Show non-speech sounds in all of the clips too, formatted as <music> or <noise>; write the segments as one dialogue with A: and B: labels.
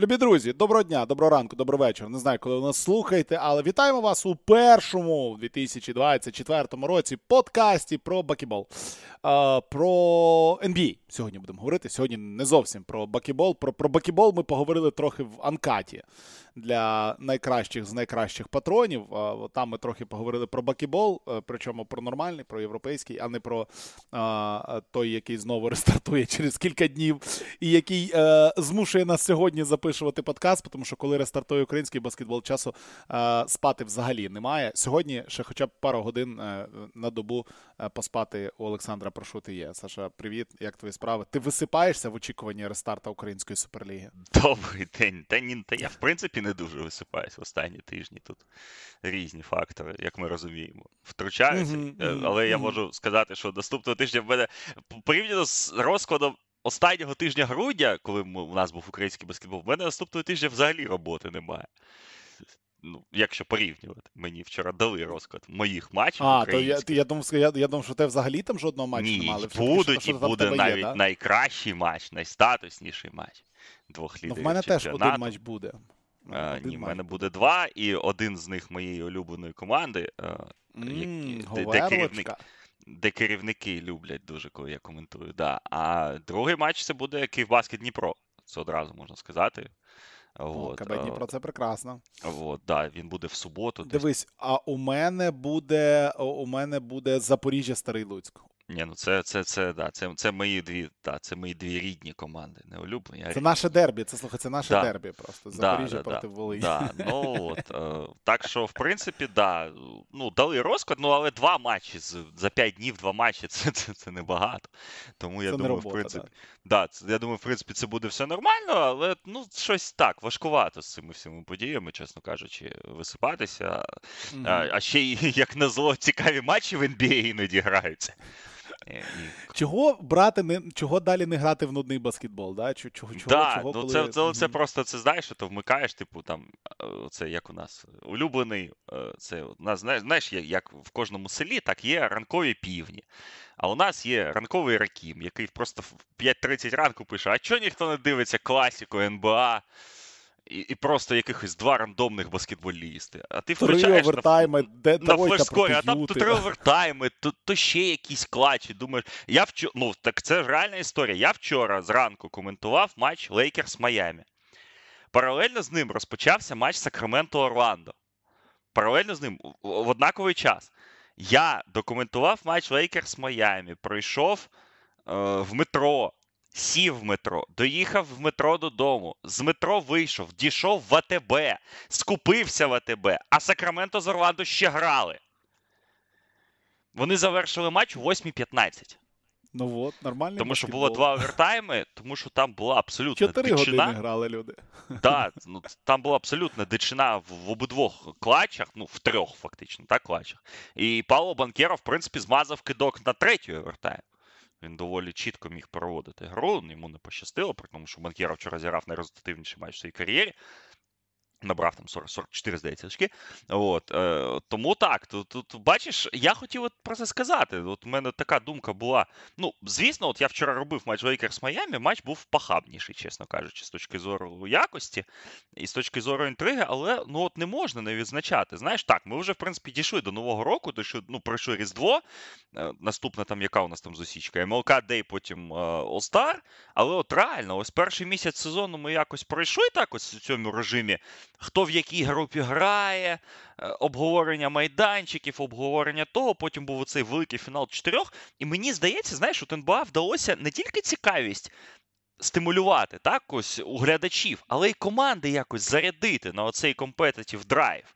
A: Любі друзі, доброго дня, доброго ранку, доброго вечора. Не знаю, коли ви нас слухаєте, але вітаємо вас у першому у 2024 році подкасті про бакібол. Про NBA сьогодні будемо говорити. Сьогодні не зовсім про бакібол. Про, про бакібол ми поговорили трохи в Анкаті для найкращих з найкращих патронів. Там ми трохи поговорили про бакібол, е, причому про нормальний, про європейський, а не про а, той, який знову <laughs> рестартує через кілька днів, і який е, змушує нас сьогодні записувати подкаст, тому що коли рестартує український баскетбол, часу спати взагалі немає. Сьогодні ще хоча б пару годин е, на добу поспати у Олександра Прошу ти є. Саша, привіт, як твої справи? Ти висипаєшся в очікуванні рестарту української суперліги?
B: Добрий день. Та ні, та я в принципі не дуже висипаюсь в останні тижні. Тут різні фактори, як ми розуміємо, втручаються. Mm-hmm, але mm-hmm. я можу сказати, що наступного тижня в мене порівняно з розкладом. Останнього тижня грудня, коли у нас був український баскетбол, в мене наступного тижня взагалі роботи немає ну, якщо порівнювати, мені вчора дали розклад моїх матчів.
A: А, то я я, думав, я, я думав, що ти взагалі там жодного матчу
B: Ні,
A: немає.
B: Будуть, що, і буде навіть є, да? найкращий матч, найстатусніший матч двох лідерів.
A: Ну, в мене теж один матч буде.
B: А, ні, в мене буде два, і один з них моєї улюбленої команди,
A: mm, де, де, керівник,
B: де керівники люблять дуже, коли я коментую. Да. А другий матч це буде Київбаскет Дніпро. Це одразу можна сказати.
A: Вот. КБ Дніпро це прекрасно.
B: Вот, да, Він буде в суботу.
A: Дивись, а у мене буде у мене буде Запоріжжя Старий Луцьк.
B: Ні, ну це це, це, да, це, це мої дві да, це мої дві рідні команди, не улюблені.
A: Це наше дербі, це слухай, це наше да. дербі просто. Запоріжжя да, проти Волині.
B: Да, ну, от, е, Так що, в принципі, да, ну, дали розклад, ну але два матчі за п'ять днів, два матчі <laughs> це це, це небагато. Тому я це думаю, робота, в принципі, да. це, я думаю, в принципі, це буде все нормально, але ну, щось так, важкувато з цими всіми подіями, чесно кажучи, висипатися. Mm-hmm. А, а ще <laughs> як на зло, цікаві матчі в NBA іноді граються.
A: Е, чого брати не чого далі не грати в нудний баскетбол? Да? Чого, чого,
B: да,
A: чого,
B: ну коли... це це, це просто це знаєш, що то вмикаєш, типу там е, це як у нас улюблений. Е, це у нас знаєш, як в кожному селі, так є ранкові півні. А у нас є ранковий Ракім, який просто в 5.30 ранку пише: А чого ніхто не дивиться класіку НБА? І і просто якихось два рандомних баскетболісти. А ти включаєш овертайми, на, де на флешскорі, а там то три овертайми, то, то ще якісь клачі. Думаєш, я вчора, ну так це реальна історія. Я вчора зранку коментував матч Лейкерс Майами. Паралельно з ним розпочався матч Сакраменто Орландо. Паралельно з ним в однаковий час. Я документував матч Лейкерс Майами, пройшов е, в метро Сів в метро, доїхав в метро додому, з метро вийшов, дійшов в АТБ, скупився в АТБ, а Сакраменто з Орландо ще грали. Вони завершили матч у 8.15.
A: Ну от, нормально.
B: Тому що було два овертайми, тому що там була абсолютна
A: Чотири години грали люди.
B: Так, <laughs> ну, там була абсолютна дичина в, в обидвох клатчах, ну, в трьох, фактично, так, клатчах. І Павло Банкєро, в принципі, змазав кидок на третій овертайм. Він доволі чітко міг проводити гру. Йому не пощастило, при тому, що Банкєра вчора зіграв найрезультативніший матч в своїй кар'єрі набрав там 40, 44, здається, очки. От, е, Тому так, тут, тут бачиш, я хотів от про це сказати. От У мене така думка була. Ну, звісно, от я вчора робив матч Лейкерс Майами, матч був похабніший, чесно кажучи, з точки зору якості і з точки зору інтриги, але ну от не можна не відзначати. Знаєш, так, ми вже, в принципі, дійшли до Нового року, дійшли, ну, пройшли Різдво. Е, наступна там, яка у нас там засічка? МЛК Дей, потім е. Але от реально, ось перший місяць сезону ми якось пройшли так ось у цьому режимі хто в якій групі грає, е, обговорення майданчиків, обговорення того. Потім був оцей великий фінал чотирьох. І мені здається, знаєш, у НБА вдалося не тільки цікавість. Стимулювати так ось у глядачів, але й команди якось зарядити на оцей competitive драйв.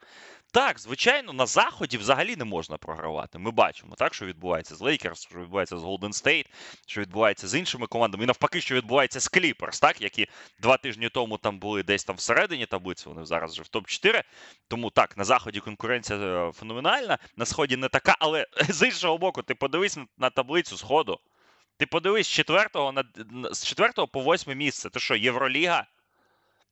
B: Так, звичайно, на заході взагалі не можна програвати. Ми бачимо, так, що відбувається з Лейкерс, що відбувається з Голден Стейт, що відбувається з іншими командами. І навпаки, що відбувається з Кліперс, так, які два тижні тому там були десь там всередині таблиці, вони зараз вже в топ-4. Тому так, на заході конкуренція е, феноменальна, на сході не така, але <laughs> з іншого боку, ти подивись на таблицю сходу. Ти подивись з 4 на з 4 по 8 місце. Ти що, Євроліга?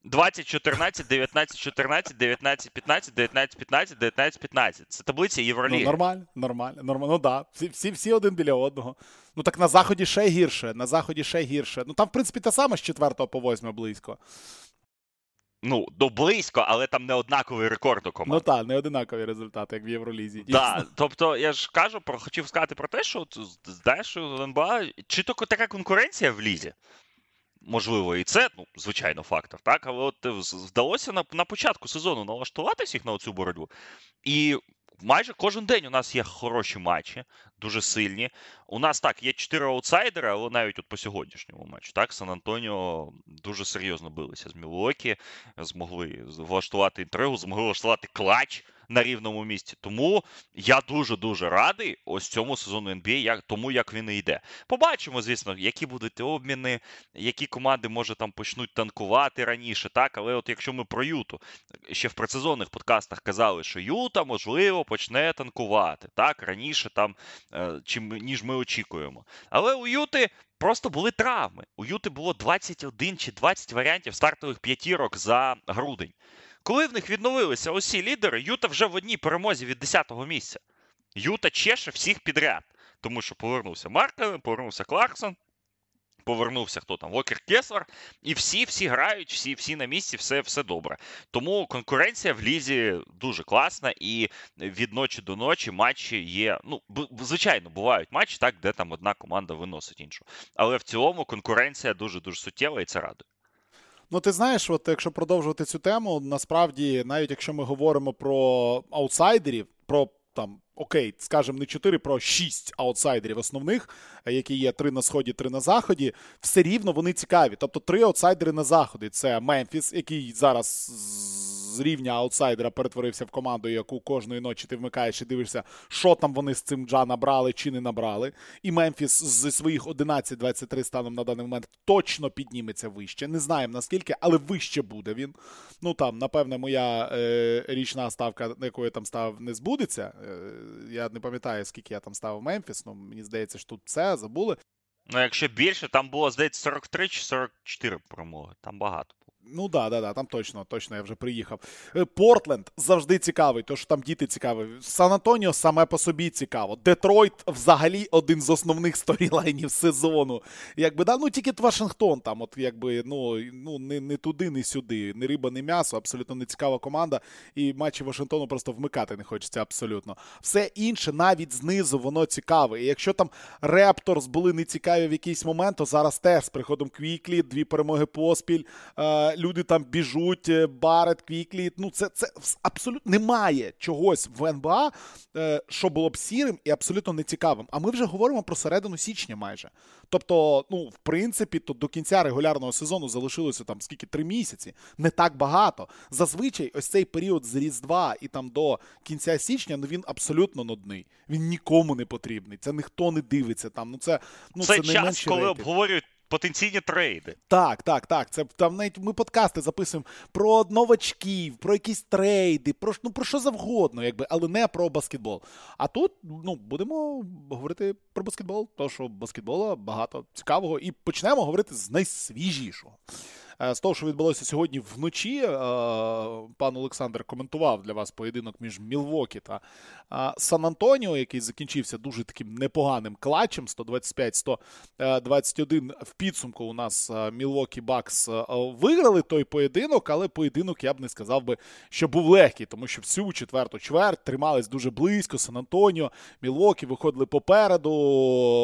B: 20, 14, 19, 14, 19, 15, 19, 15, 19, 15. Це таблиця Євроліги.
A: Ну, нормально, нормально, нормально. Ну да. Всі, всі всі один біля одного. Ну так на заході ще гірше. На заході ще гірше. Ну там, в принципі, те саме з 4 по 8 близько.
B: Ну, до близько, але там не однаковий рекорд у команд.
A: Ну так, не одинакові результати, як в Євролізі.
B: Да, тобто, я ж кажу, про хотів сказати про те, що знаєш, у НБА чи то така конкуренція в лізі. Можливо, і це, ну, звичайно, фактор, так, але от вдалося на на початку сезону налаштувати всіх на цю боротьбу. І майже кожен день у нас є хороші матчі, дуже сильні. У нас так, є чотири аутсайдери, але навіть от по сьогоднішньому матчу. Так, Сан Антоніо дуже серйозно билися з Мілуокі, змогли влаштувати інтригу, змогли влаштувати клач на рівному місці. Тому я дуже-дуже радий ось цьому сезону NBA, як, тому як він і йде. Побачимо, звісно, які будуть обміни, які команди, може, там почнуть танкувати раніше. так, Але от якщо ми про Юту ще в предсезонних подкастах казали, що Юта, можливо, почне танкувати так, раніше там, е, чим, ніж ми очікуємо. Але у Юти. Просто були травми. У Юти було 21 чи 20 варіантів стартових п'ятірок за грудень. Коли в них відновилися усі лідери, Юта вже в одній перемозі від 10-го місця. Юта чеше всіх підряд, тому що повернувся Маркелен, повернувся Кларксон, повернувся хто там, Вокер Кеслер, і всі всі грають, всі всі на місці, все все добре. Тому конкуренція в лізі дуже класна, і від ночі до ночі матчі є. Ну, звичайно, бувають матчі, так, де там одна команда виносить іншу. Але в цілому конкуренція дуже дуже суттєва і це радує.
A: Ну, ти знаєш, от якщо продовжувати цю тему, насправді, навіть якщо ми говоримо про аутсайдерів, про там. Окей, скажімо, не 4, про 6 аутсайдерів основних, які є 3 на сході, 3 на заході, все рівно вони цікаві. Тобто три аутсайдери на заході. Це Мемфіс, який зараз з рівня аутсайдера перетворився в команду, яку кожної ночі ти вмикаєш і дивишся, що там вони з цим джа набрали чи не набрали. І Мемфіс зі своїх 11-23 станом на даний момент точно підніметься вище. Не знаємо наскільки, але вище буде він. Ну там, напевне, моя е, річна ставка, на яку я там став, не збудеться. Е, я не пам'ятаю, скільки я там ставив Мемфіс. Ну мені здається, що тут все забули.
B: Ну, якщо більше, там було, здається, 43 чи 44 промоги. Там багато.
A: Ну да, да, да, там точно, точно я вже приїхав. Е, Портленд завжди цікавий, то що там діти цікаві. Сан Антоніо саме по собі цікаво. Детройт взагалі один з основних сторілайнів сезону. Якби да, ну тільки Вашингтон там, от якби ну ну не не туди, не сюди. Не риба, не м'ясо, абсолютно не цікава команда. І матчі Вашингтону просто вмикати не хочеться абсолютно. Все інше, навіть знизу, воно цікаве. І якщо там Репторс були не цікаві в якийсь момент, то зараз теж з приходом Квіклі, дві перемоги поспіль. Е, люди там біжуть, е, Барет, Квіклі. Ну, це це абсолютно немає чогось в НБА, е, що було б сірим і абсолютно нецікавим. А ми вже говоримо про середину січня майже. Тобто, ну, в принципі, то до кінця регулярного сезону залишилося там скільки три місяці, не так багато. Зазвичай, ось цей період з Різдва і там до кінця січня, ну він абсолютно нудний. Він нікому не потрібний. Це ніхто не дивиться там. Ну це ну
B: це, це час, коли обговорюють потенційні трейди.
A: Так, так, так. Це там навіть ми подкасти записуємо про новачків, про якісь трейди, про ну про що завгодно, якби, але не про баскетбол. А тут ну будемо говорити про баскетбол, тому що баскетбола багато цікавого, і почнемо говорити з найсвіжішого. Е, з того, що відбулося сьогодні вночі, е, пан Олександр коментував для вас поєдинок між Мілвокі та е, Сан Антоніо, який закінчився дуже таким непоганим клатчем 125-121 в підсумку. У нас Мілвокі Бакс виграли той поєдинок, але поєдинок я б не сказав би, що був легкий, тому що всю четверту чверть тримались дуже близько. Сан Антоніо, Мілвокі виходили попереду.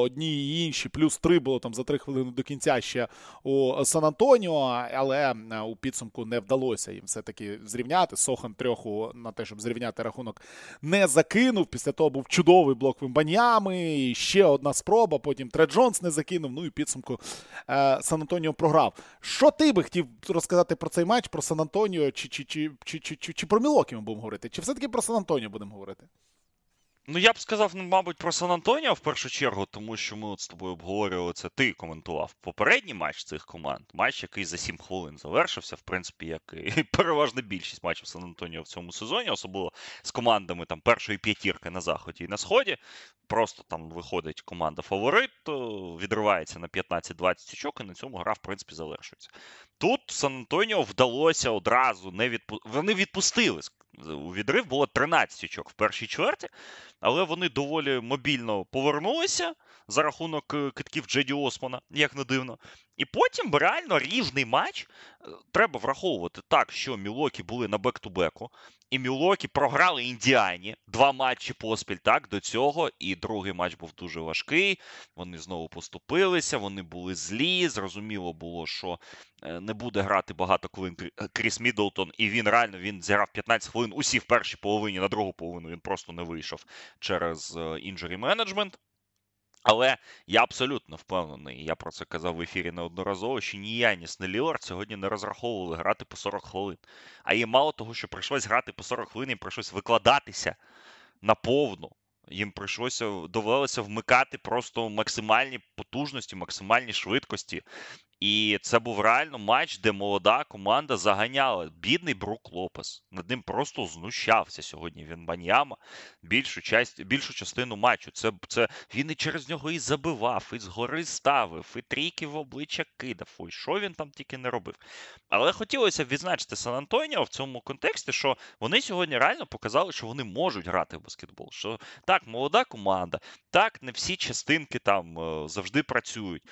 A: Одні і інші, плюс три було там за три хвилини до кінця ще у Сан Антоніо але е, у підсумку не вдалося їм все-таки зрівняти. Сохан трьоху на те, щоб зрівняти рахунок, не закинув. Після того був чудовий блок вимбаннями. І ще одна спроба. Потім Тред Джонс не закинув. Ну і підсумку е, Сан Антоніо програв. Що ти би хотів розказати про цей матч, про Сан Антоніо, чи чи, чи, чи, чи, чи, чи про Мілокі ми будемо говорити? Чи все-таки про Сан Антоніо будемо говорити?
B: Ну, я б сказав, ну, мабуть, про Сан Антоніо в першу чергу, тому що ми от з тобою обговорювали це. Ти коментував попередній матч цих команд. Матч, який за 7 хвилин завершився, в принципі, як і <laughs> переважна більшість матчів Сан Антоніо в цьому сезоні, особливо з командами там першої п'ятірки на заході і на сході. Просто там виходить команда фаворит, відривається на 15-20 очок, і на цьому гра, в принципі, завершується. Тут Сан Антоніо вдалося одразу не відпу... Вони відпустили у відрив було 13 очок в першій чверті, але вони доволі мобільно повернулися за рахунок е, китків Джеді Османа, як не дивно. І потім реально рівний матч. Е, треба враховувати так, що Мілуокі були на back-to-back у, і Мілуокі програли Індіані два матчі поспіль так до цього. І другий матч був дуже важкий. Вони знову поступилися, вони були злі. Зрозуміло було, що е, не буде грати багато хвилин е, Кріс Міддлтон, і він реально він зіграв 15 хвилин усі в першій половині, на другу половину він просто не вийшов через injury management. Але я абсолютно впевнений, я про це казав в ефірі неодноразово, що ні я, ні Лілард сьогодні не розраховували грати по 40 хвилин. А їм мало того, що прийшлось грати по 40 хвилин, їм прийшлось викладатися наповну. Їм прийшлося довелося вмикати просто максимальні потужності, максимальні швидкості. І це був реально матч, де молода команда заганяла. Бідний Брук Лопес. Над ним просто знущався сьогодні. Він Баньяма більшу часть, більшу частину матчу. Це це він і через нього і забивав, і згори ставив, і трійки в обличчя кидав. Ой, що він там тільки не робив. Але хотілося б відзначити Сан Антоніо в цьому контексті, що вони сьогодні реально показали, що вони можуть грати в баскетбол. Що так, молода команда, так, не всі частинки там е, завжди працюють.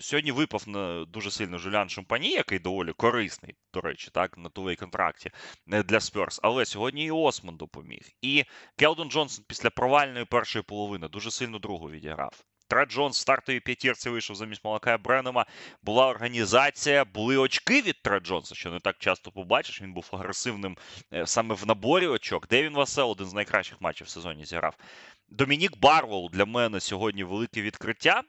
B: Сьогодні випав на дуже сильно Жулян Шампані, який доволі корисний, до речі, так, на тулей контракті е, для Спьорс. Але сьогодні і Осман допоміг. І Келдон Джонсон після провальної першої половини дуже сильно другу відіграв. Тре Джонс в стартовій п'ятірці вийшов замість Малакая Бренема. Була організація, були очки від Тре Джонса, що не так часто побачиш. Він був агресивним е, саме в наборі очок. Девін Васел, один з найкращих матчів в сезоні, зіграв. Домінік Барлоу для мене сьогодні велике відкриття.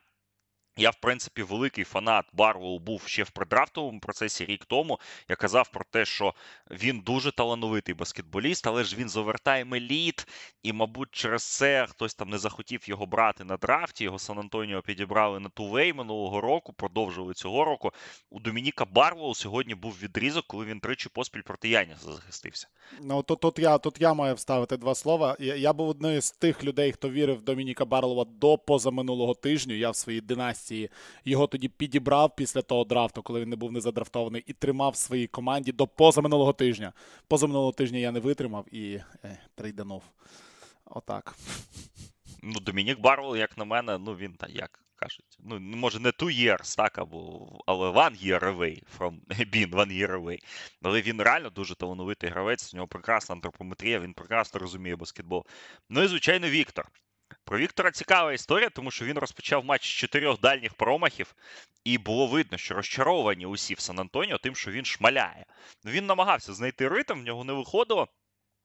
B: Я, в принципі, великий фанат Барлоу був ще в предрафтовому процесі рік тому. Я казав про те, що він дуже талановитий баскетболіст, але ж він з овертайм еліт, і, мабуть, через це хтось там не захотів його брати на драфті. Його Сан Антоніо підібрали на тувей минулого року, продовжили цього року. У Домініка Барвелу сьогодні був відрізок, коли він тричі поспіль проти Яніса захистився.
A: Ну тут тут я тут я маю вставити два слова. Я я був одним з тих людей, хто вірив в Домініка Барлова до позаминулого тижню. Я в своїй династії його тоді підібрав після того драфту, коли він не був не задрафтований, і тримав в своїй команді до позаминулого тижня. Позаминулого тижня я не витримав і е, трейданув. Отак.
B: Ну, Домінік Барвел, як на мене, ну він та як кажуть. Ну, може, не two years, так, або, але one year away from <laughs> being one year away. Але він реально дуже талановитий гравець, у нього прекрасна антропометрія, він прекрасно розуміє баскетбол. Ну і, звичайно, Віктор. Про Віктора цікава історія, тому що він розпочав матч з чотирьох дальніх промахів, і було видно, що розчаровані усі в Сан-Антоніо тим, що він шмаляє. Він намагався знайти ритм, в нього не виходило.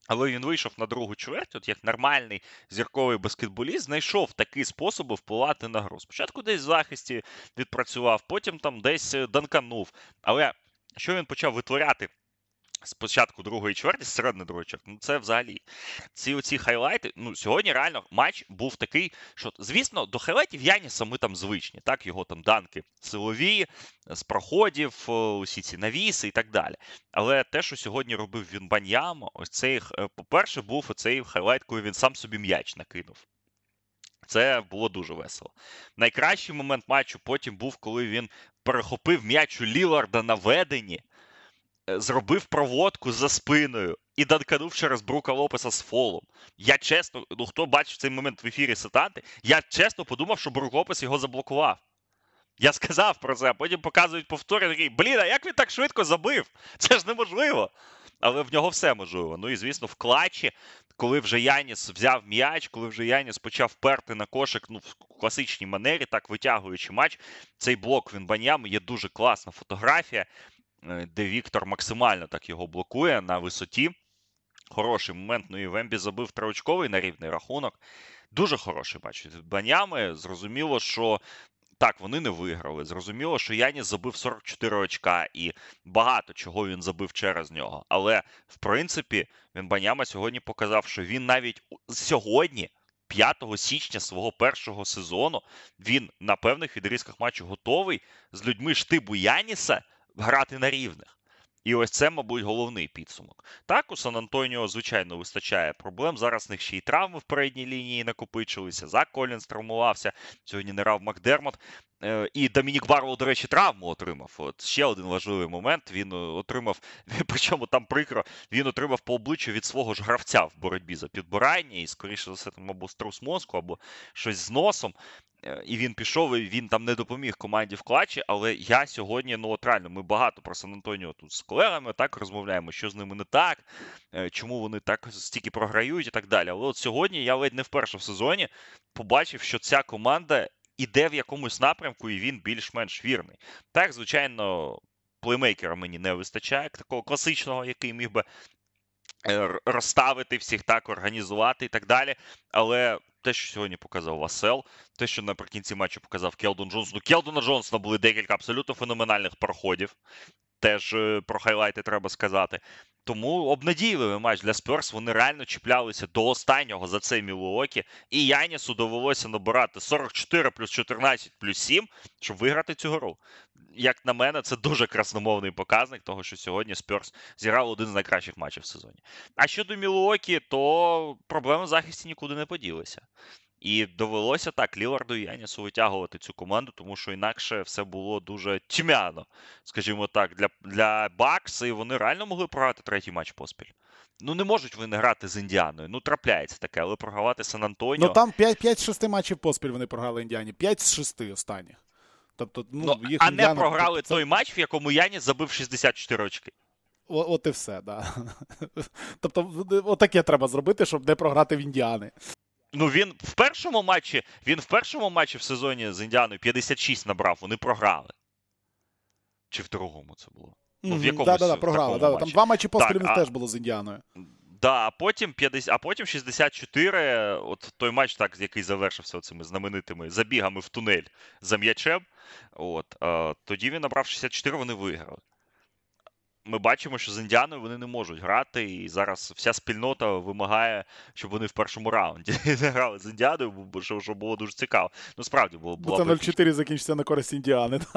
B: Але він вийшов на другу чверть, от як нормальний зірковий баскетболіст, знайшов такі способи впливати на гру. Спочатку десь в захисті відпрацював, потім там десь е, данканув. Але що він почав витворяти з початку другої чверті, з середини другої чверті, ну це взагалі ці оці хайлайти. Ну сьогодні реально матч був такий, що звісно, до хайлайтів Яніса ми там звичні. Так, його там данки силові, з проходів, усі ці навіси і так далі. Але те, що сьогодні робив Вембаньяма, ось цей, е, по-перше, був оцей хайлайт, коли він сам собі м'яч накинув. Це було дуже весело. Найкращий момент матчу потім був, коли він перехопив м'яч у Ліларда на веденні. Е, зробив проводку за спиною і данканув через Брука Лопеса з фолом. Я чесно, ну хто бачив цей момент в ефірі Сетанти, я чесно подумав, що Брук Лопес його заблокував. Я сказав про це, а потім показують повтори, такий, блін, а як він так швидко забив? Це ж неможливо. Але в нього все можливо. Ну і звісно, в клатчі, коли вже Яніс взяв м'яч, коли вже Яніс почав перти на кошик ну, в класичній манері, так витягуючи матч, цей блок Вінбаньями є дуже класна фотографія. Е, де Віктор максимально так його блокує на висоті. Хороший момент. Ну і Вембі забив триочковий на рівний рахунок. Дуже хороший від банями. Зрозуміло, що. Так, вони не виграли. Зрозуміло, що Яніс забив 44 очка, і багато чого він забив через нього. Але, в принципі, він Баняма сьогодні показав, що він навіть сьогодні, 5 січня свого першого сезону, він на певних відрізках матчу готовий з людьми штибу Яніса грати на рівних. І ось це, мабуть, головний підсумок. Так, у Сан Антоніо, звичайно, вистачає проблем. Зараз в них ще й травми в передній лінії накопичилися. Зак Колінс травмувався. Сьогодні не рав Макдермот. Е, і Домінік Барлоу, до речі, травму отримав. От ще один важливий момент. Він е, отримав, <laughs> причому там прикро, він отримав по обличчю від свого ж гравця в боротьбі за підбирання, і, скоріше за все, там або струс мозку, або щось з носом. Е, і він пішов, і він там не допоміг команді в клатчі, але я сьогодні, ну от реально, ми багато про Сан Антоніо тут з колегами так розмовляємо, що з ними не так, е, чому вони так стільки програють і так далі. Але от сьогодні я ледь не вперше в сезоні побачив, що ця команда іде в якомусь напрямку, і він більш-менш вірний. Так, звичайно, плеймейкера мені не вистачає такого класичного, який міг би Е, розставити всіх так, організувати і так далі. Але те, що сьогодні показав Васел, те, що наприкінці матчу показав Келдон Джонс. Ну, Келдона Джонсона були декілька абсолютно феноменальних проходів. Теж е, про хайлайти треба сказати. Тому обнадійливий матч для Спёрс. Вони реально чіплялися до останнього за цей Мілуокі. І Янісу довелося набирати 44 плюс 14 плюс 7, щоб виграти цю гру. Як на мене, це дуже красномовний показник, того, що сьогодні Спьорс зіграв один з найкращих матчів в сезоні. А щодо Мілуокі, то проблеми в захисті нікуди не поділися. І довелося так Ліларду і Янісу витягувати цю команду, тому що інакше все було дуже тьмяно, скажімо так, для для Бакс, і вони реально могли програти третій матч поспіль. Ну, не можуть вони грати з Індіаною. Ну, трапляється таке, але програвати Сан Антоніо.
A: Ну там 5 з 6 матчів поспіль вони програли Індіані. 5 з 6 останніх. Тобто, ну,
B: ну
A: їх
B: А не програли той матч, в якому Яніс забив 64 очки.
A: О, от і все, да. Тобто, отаке треба зробити, щоб не програти в Індіани.
B: Ну, він в першому матчі, він в першому матчі в сезоні з Індіаною 56 набрав, вони програли. Чи в другому це було? Ну, в якомусь
A: да, да, да, програли. Да, Там два матчі поспіль
B: а...
A: теж було з Індіаною.
B: Да, а потім 50, а потім 64, от той матч, так, який завершився цими знаменитими забігами в тунель за м'ячем. От, е, Тоді він набрав 64, вони виграли ми бачимо, що з Індіаною вони не можуть грати, і зараз вся спільнота вимагає, щоб вони в першому раунді <laughs> не грали з Індіаною, бо що було дуже цікаво. Ну, справді було
A: було. Це 0-4 закінчиться на користь Індіани. <laughs>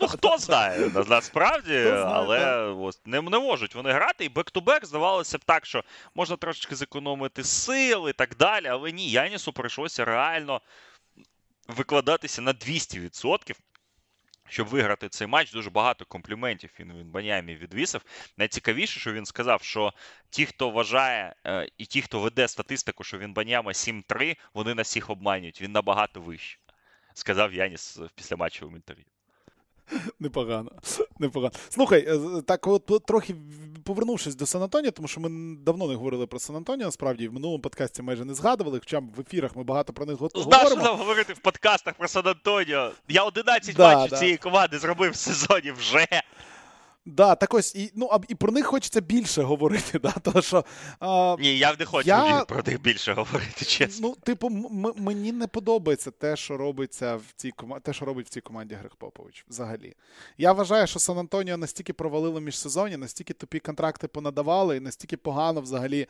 B: Ну, хто знає, насправді, але ось не, не можуть вони грати. І бек-ту-бек здавалося б так, що можна трошечки зекономити сил і так далі. Але ні, Янісу прийшлося реально викладатися на 200%. Щоб виграти цей матч, дуже багато компліментів він він Банямі відвісив. Найцікавіше, що він сказав, що ті, хто вважає, е, і ті, хто веде статистику, що він Баняма 7-3, вони нас всіх обманюють. Він набагато вище. Сказав Яніс в післяматчевому інтерв'ю. <laughs>
A: Непогано. Непогано. Слухай, е, так от трохи повернувшись до Сан Антоніо, тому що ми давно не говорили про Сан Антоніо, насправді в минулому подкасті майже не згадували, хоча в ефірах ми багато про них говоримо.
B: Знаєш, нам говорити в подкастах про Сан Антоніо. Я 11 да, матчів да. цієї команди зробив в сезоні вже.
A: Да, так ось, і ну, і про них хочеться більше говорити. <laughs> да, тому що, а,
B: Ні, я не хочу я... про них більше говорити, чесно.
A: Ну, типу, м- мені не подобається те, що робиться в цій команді, те, що робить в цій команді Грег Попович. Взагалі. Я вважаю, що Сан Антоніо настільки провалило міжсезоння, настільки тупі контракти понадавали, і настільки погано взагалі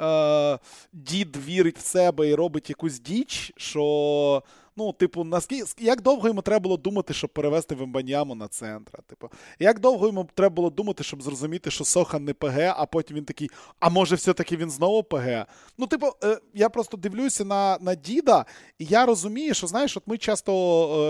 A: е- дід вірить в себе і робить якусь діч, що. Ну, типу, наскільки як довго йому треба було думати, щоб перевести Вембаньяму на центра? Типу, як довго йому треба було думати, щоб зрозуміти, що Сохан не ПГ, а потім він такий, а може, все-таки він знову ПГ? Ну, типу, е, я просто дивлюся на на Діда, і я розумію, що знаєш, от ми часто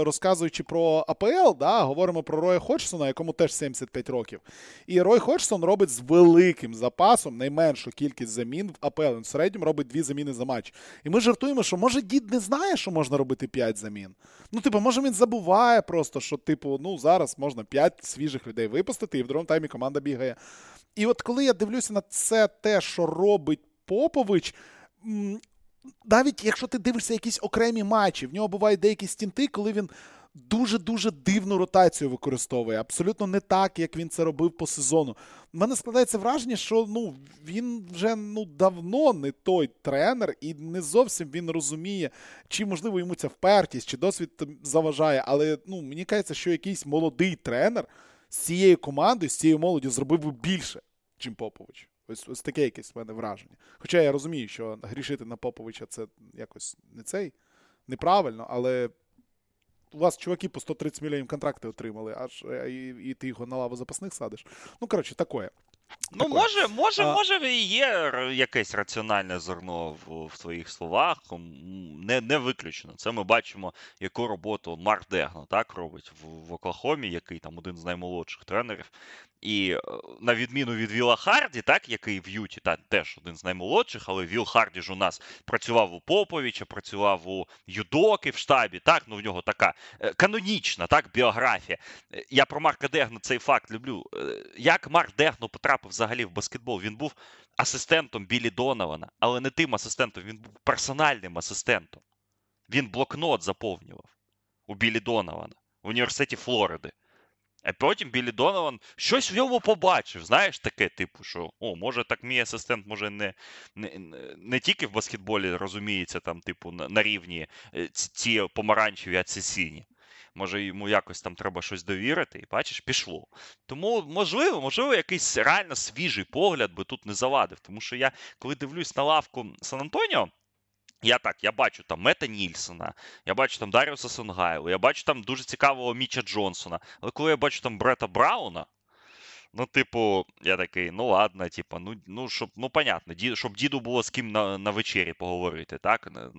A: е, розказуючи про АПЛ, да, говоримо про Роя Ходжсона, якому теж 75 років. І Рой Ходжсон робить з великим запасом найменшу кількість замін в АПЛ. Він в середньому робить дві заміни за матч. І ми жартуємо, що може дід не знає, що можна робити 5 замін. Ну, типу, може він забуває просто, що, типу, ну, зараз можна 5 свіжих людей випустити, і в другому таймі команда бігає. І от коли я дивлюся на це те, що робить Попович. Навіть якщо ти дивишся якісь окремі матчі, в нього бувають деякі стінти, коли він дуже-дуже дивну ротацію використовує. Абсолютно не так, як він це робив по сезону. У мене складається враження, що ну, він вже ну, давно не той тренер, і не зовсім він розуміє, чи, можливо, йому ця впертість, чи досвід заважає. Але ну, мені кажеться, що якийсь молодий тренер з цією командою, з цією молоддю зробив би більше, чим Попович. Ось ось таке якесь в мене враження. Хоча я розумію, що грішити на Поповича це якось не цей неправильно, але у вас чуваки по 130 мільйонів контракти отримали, аж е, і, і ти його на лаву запасних садиш. Ну, коротше, такое.
B: Ну, такої. може, може, а... може, і є якесь раціональне зерно в, в твоїх словах. Не не виключено. Це ми бачимо, яку роботу Марк Дегно так робить в, в Оклахомі, який там один з наймолодших тренерів. І е, на відміну від Віла Харді, так, який в Юті та, теж один з наймолодших, але Віл Харді ж у нас працював у Поповича, працював у Юдоки в штабі. Так, ну в нього така е, канонічна так, біографія. Е, я про Марка Дегну цей факт люблю. Як Марк Дегно потрапив взагалі в баскетбол? Він був асистентом Білі Донована, але не тим асистентом, він був персональним асистентом. Він блокнот заповнював у Білі Донована в університеті Флориди. А потім Білі Донован щось в ньому побачив. Знаєш, таке, типу, що о, може так мій асистент може не не, не тільки в баскетболі розуміється, там, типу, на, на рівні е, ці помаранчеві, а ці сіні. Може, йому якось там треба щось довірити, і бачиш, пішло. Тому, можливо, можливо, якийсь реально свіжий погляд би тут не завадив. Тому що я, коли дивлюсь на лавку Сан Антоніо, я так, я бачу там Мета Нільсона, я бачу там Даріуса Сонгайлу, я бачу там дуже цікавого Міча Джонсона. Але коли я бачу там Брета Брауна, ну, типу, я такий, ну ладно, типу, ну, ну, щоб, ну, понятно, ді, щоб діду було з ким на на вечері поговорити, так, на,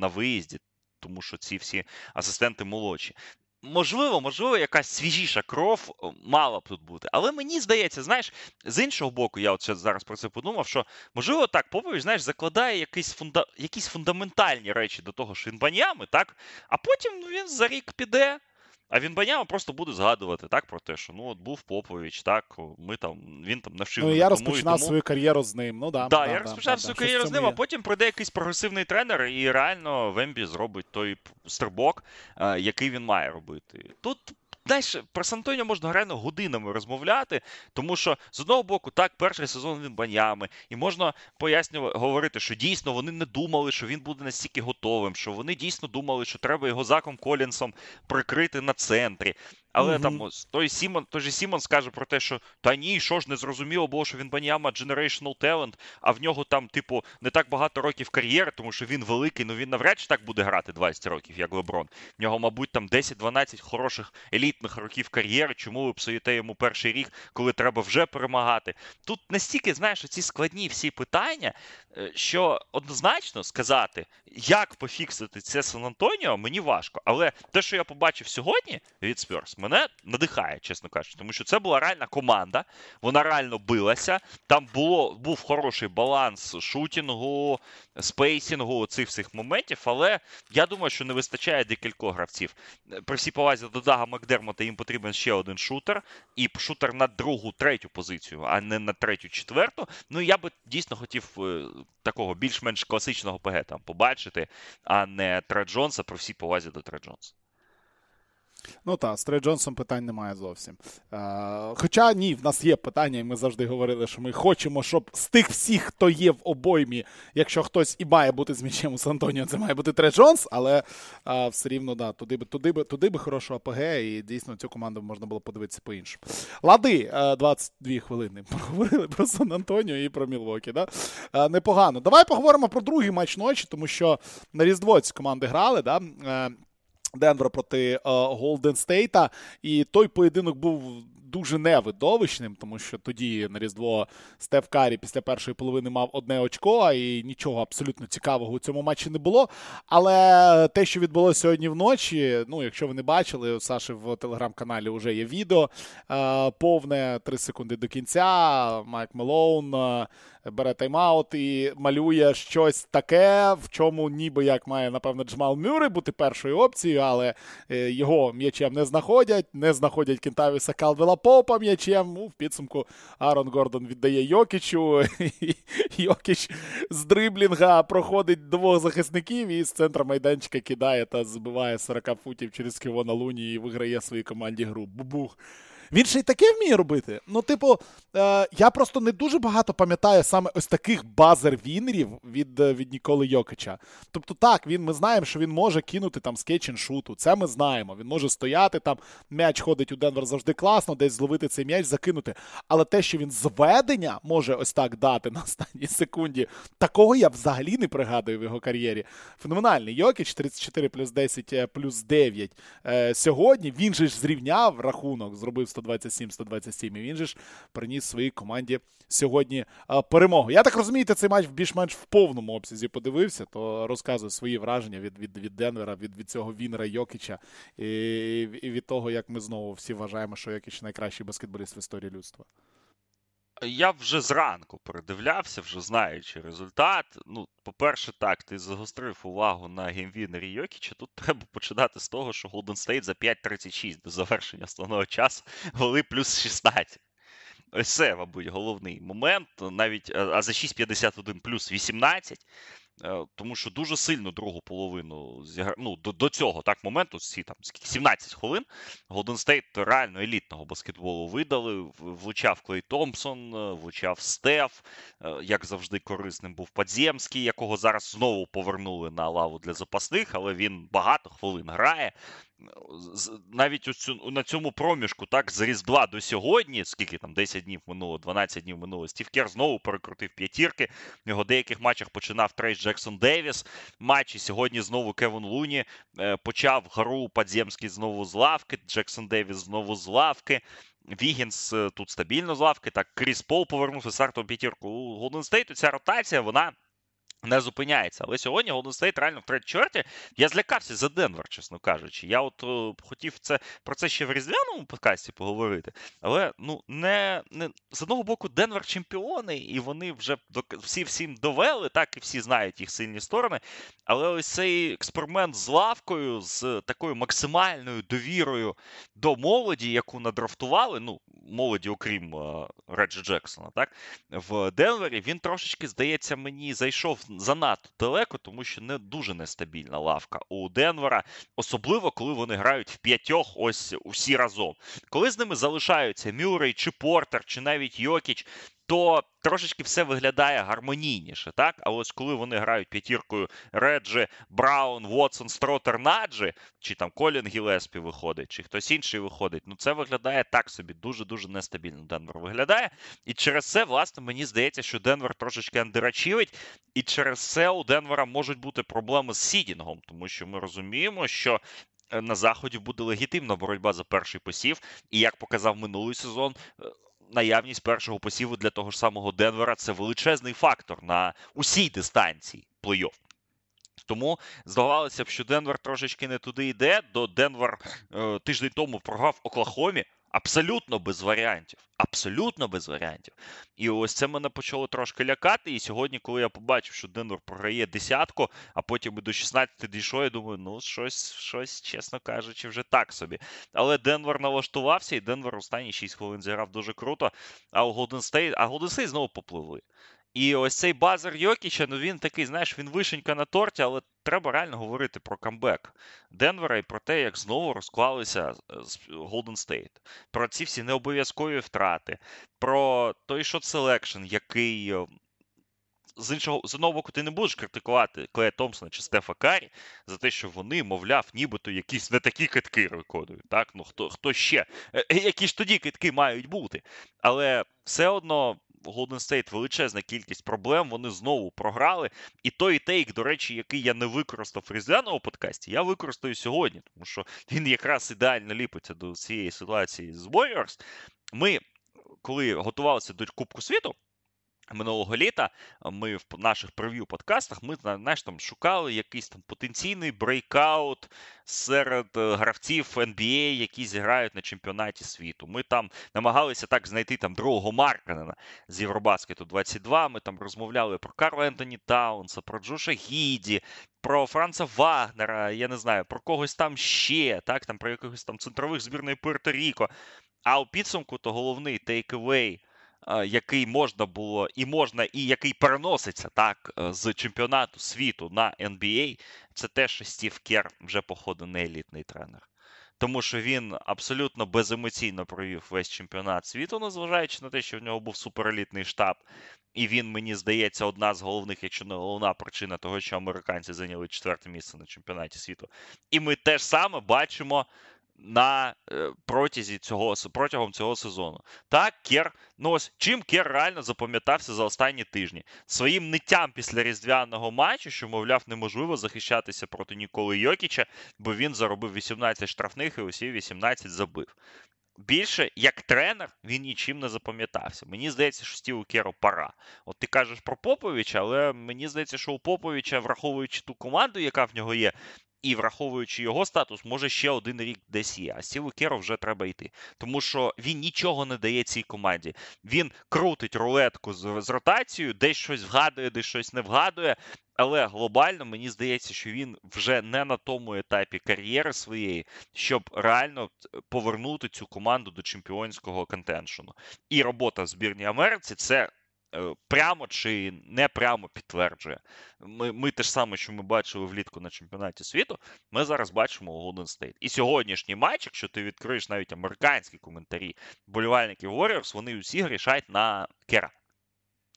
B: на виїзді, тому що ці всі асистенти молодші. Можливо, можливо, якась свіжіша кров е, мала б тут бути. Але мені здається, знаєш, з іншого боку, я от зараз про це подумав, що можливо так, Попович, знаєш, закладає якісь фунда... якісь фундаментальні речі до того, що він банями, так? А потім він за рік піде, а він Баняма просто буде згадувати так про те, що ну от був Попович, так ми там він там навчив.
A: Ну, я розпочинав тому... свою кар'єру з ним. Ну да,
B: да, да я розпочав да, свою да, кар'єру з ним, а потім прийде якийсь прогресивний тренер, і реально Вембі зробить той стрибок, який він має робити. Тут знаєш, про Сантоніо можна реально годинами розмовляти, тому що з одного боку, так, перший сезон Вембаньями, і можна пояснювати говорити, що дійсно вони не думали, що він буде настільки готовим, що вони дійсно думали, що треба його Заком Колінсом прикрити на центрі. Але угу. там той Сімон, той же Сімон скаже про те, що та ні, що ж не зрозуміло було, що Вембаньяма generational talent, а в нього там, типу, не так багато років кар'єри, тому що він великий, ну він навряд чи так буде грати 20 років, як Леброн. В нього, мабуть, там 10-12 хороших елітних років кар'єри. Чому ви псуєте йому перший рік, коли треба вже перемагати? Тут настільки, знаєш, ці складні всі питання, що однозначно сказати, як пофіксити це Сан Антоніо, мені важко. Але те, що я побачив сьогодні від Спьорс, мене надихає, чесно кажучи, тому що це була реальна команда, вона реально билася. Там було, був хороший баланс шутінгу, спейсінгу, цих всіх моментів, але я думаю, що не вистачає декількох гравців. При всій повазі до Дага Макдермота їм потрібен ще один шутер, і шутер на другу, третю позицію, а не на третю, четверту. Ну я би дійсно хотів е, такого більш-менш класичного ПГ там побачити, а не Тре Джонса при всій повазі до Тре Джонса.
A: Ну так, з Трей Джонсом питань немає зовсім. Е, Хоча ні, в нас є питання, і ми завжди говорили, що ми хочемо, щоб з тих всіх, хто є в обоймі, якщо хтось і має бути з м'ячем у Сан-Антоніо, це має бути Трей Джонс, але е, все рівно, да, туди би туди би, туди би хорошу АПГ, і дійсно цю команду можна було подивитися по-іншому. Лади, е, 22 хвилини. <laughs> Поговорили про Сан-Антоніо і про Мілвокі. Да? Е, непогано. Давай поговоримо про другий матч ночі, тому що на Різдво ці команди грали. Да? Е, Денвер проти Голден Стейта. І той поєдинок був дуже невидовищним, тому що тоді на Різдво Стеф Карі після першої половини мав одне очко, і нічого абсолютно цікавого у цьому матчі не було. Але те, що відбулося сьогодні вночі, ну, якщо ви не бачили, у Саші в телеграм-каналі вже є відео повне 3 секунди до кінця. Майк Мелоун бере тайм-аут і малює щось таке, в чому ніби як має, напевно, Джамал Мюррей бути першою опцією, але е, його м'ячем не знаходять, не знаходять Кентавіса Колдвелла-Поупа м'ячем. Ну, В підсумку Арон Гордон віддає Йокічу. <laughs> Йокіч з дриблінга проходить двох захисників і з центра майданчика кидає та збиває 40 футів через Кевона Луні і виграє своїй команді гру. Бубух. Він ще й таке вміє робити. Ну, типу, е, я просто не дуже багато пам'ятаю саме ось таких базер-вінерів від е, від Ніколи Йокича. Тобто, так, він, ми знаємо, що він може кинути там скетч-н-шуту. Це ми знаємо. Він може стояти там, м'яч ходить у Денвер завжди класно, десь зловити цей м'яч, закинути. Але те, що він зведення може ось так дати на останній секунді, такого я взагалі не пригадую в його кар'єрі. Феноменальний Йокіч 34 плюс 10 е, плюс 9. Е, Сьогодні він же ж зрівняв рахунок, зробив 127-127. І він же ж приніс своїй команді сьогодні перемогу. Я так розумію, ти цей матч більш-менш в повному обсязі подивився, то розказую свої враження від від, від Денвера, від від цього Вінера Йокіча і, і від того, як ми знову всі вважаємо, що Йокіч найкращий баскетболіст в історії людства.
B: Я вже зранку передивлявся, вже знаючи результат. Ну, по-перше, так, ти загострив увагу на геймвінері Йокіча. Тут <laughs> треба починати з того, що Golden State за 5.36 до завершення основного часу вели плюс 16. Ось це, мабуть, головний момент. Навіть а за 6.51 плюс 18. Е, тому що дуже сильно другу половину ну, до до цього так моменту, ці там 17 хвилин, Голден Стейт реально елітного баскетболу видали. Влучав Клей Томпсон, е, влучав Стеф, е, як завжди, корисним був Падзємський, якого зараз знову повернули на лаву для запасних, але він багато хвилин грає навіть цю, на цьому проміжку, так, з Різдва до сьогодні, скільки там 10 днів минуло, 12 днів минуло, Стів Кер знову перекрутив п'ятірки. В його деяких матчах починав Трейс Джексон Девіс. Матчі сьогодні знову Кевін Луні е, почав гру Падзємський знову з лавки, Джексон Девіс знову з лавки. Вігінс е, тут стабільно з лавки. Так, Кріс Пол повернувся стартову п'ятірку у Голден Стейту. Ця ротація, вона не зупиняється. Але сьогодні Golden State реально в третій чверті. Я злякався за Денвер, чесно кажучи. Я от о, хотів це про це ще в різдвяному подкасті поговорити. Але ну не не з одного боку, Денвер чемпіони, і вони вже всі всім довели, так і всі знають їх сильні сторони. Але ось цей експеримент з лавкою, з такою максимальною довірою до молоді, яку надрафтували, ну, молоді, окрім uh, Реджі Джексона, так, в Денвері, він трошечки, здається, мені зайшов занадто далеко, тому що не дуже нестабільна лавка у Денвера, особливо коли вони грають в п'ятьох, ось усі разом. Коли з ними залишаються Мюррей чи Портер, чи навіть Йокіч, то трошечки все виглядає гармонійніше, так? А ось коли вони грають п'ятіркою Реджі, Браун, Вотсон, Стротер, Наджі, чи там Колін Гілеспі виходить, чи хтось інший виходить, ну це виглядає так собі, дуже-дуже нестабільно Денвер виглядає. І через це, власне, мені здається, що Денвер трошечки underachieв ить, і через це у Денвера можуть бути проблеми з сідінгом, тому що ми розуміємо, що. Е, на заході буде легітимна боротьба за перший посів, і як показав минулий сезон, е, наявність першого посіву для того ж самого Денвера це величезний фактор на усій дистанції плей-офф. Тому здавалося б, що Денвер трошечки не туди йде. До Денвер е, тиждень тому програв Оклахомі. Абсолютно без варіантів. Абсолютно без варіантів. І ось це мене почало трошки лякати. І сьогодні, коли я побачив, що Денвер програє десятку, а потім і до 16 дійшов, я думаю, ну щось, щось, чесно кажучи, вже так собі. Але Денвер налаштувався, і Денвер останні 6 хвилин зіграв дуже круто. А у Голден Стейт, а Голден Стейт знову попливли. І ось цей базар Йокіча, ну він такий, знаєш, він вишенька на торті, але треба реально говорити про камбек Денвера і про те, як знову розклалися Голден Стейт. Про ці всі необов'язкові втрати, про той shot selection, який. Е, з іншого з одного боку, ти не будеш критикувати Клея Томпсона чи Стефа Каррі за те, що вони, мовляв, нібито якісь не такі китки виконують. Так? Ну хто хто ще? Е, е, які ж тоді китки мають бути? Але все одно Golden State величезна кількість проблем. Вони знову програли. І той take, до речі, який я не використав в різдвяному подкасті, я використаю сьогодні, тому що він якраз ідеально ліпиться до цієї ситуації з Warriors. Ми, коли готувалися до Кубку світу. Минулого літа ми в наших прев'ю подкастах ми знаєш, там шукали якийсь там потенційний breakout серед е, гравців NBA, які зіграють на чемпіонаті світу. Ми там намагалися так знайти там другого Марканена з Євробаскету 22. Ми там розмовляли про Карла Ентоні Таунса, про Джоша Гіді, про Франца Вагнера, я не знаю, про когось там ще, так, там про якихось там центрових збірної Пуерто-Ріко. А у підсумку то головний takeaway який можна було і можна, і який переноситься так е, з чемпіонату світу на NBA, це те, що Стів Кер вже, походу, не елітний тренер. Тому що він абсолютно беземоційно провів весь чемпіонат світу, незважаючи на те, що в нього був суперелітний штаб. І він, мені здається, одна з головних, якщо не головна причина того, що американці зайняли четверте місце на чемпіонаті світу. І ми теж саме бачимо на е, протязі цього протягом цього сезону. Так, Кер, ну ось чим Кер реально запам'ятався за останні тижні своїм ниттям після різдвяного матчу, що, мовляв, неможливо захищатися проти Ніколи Йокіча, бо він заробив 18 штрафних і усі 18 забив. більше як тренер він нічим не запам'ятався. Мені здається, що Стіву Керо пора. От ти кажеш про Поповича, але мені здається, що у Поповича, враховуючи ту команду, яка в нього є, і враховуючи його статус, може ще один рік десь є. А Стіву Керо вже треба йти. Тому що він нічого не дає цій команді. Він крутить рулетку з, з ротацією, десь щось вгадує, десь щось не вгадує. Але глобально мені здається, що він вже не на тому етапі кар'єри своєї, щоб реально повернути цю команду до чемпіонського контеншену. І робота в збірній Америці це Е, прямо чи не прямо підтверджує. Ми ми те ж саме, що ми бачили влітку на чемпіонаті світу, ми зараз бачимо у Golden State. І сьогоднішній матч, якщо ти відкриєш навіть американські коментарі болівальників Warriors, вони усі грішають на Кера.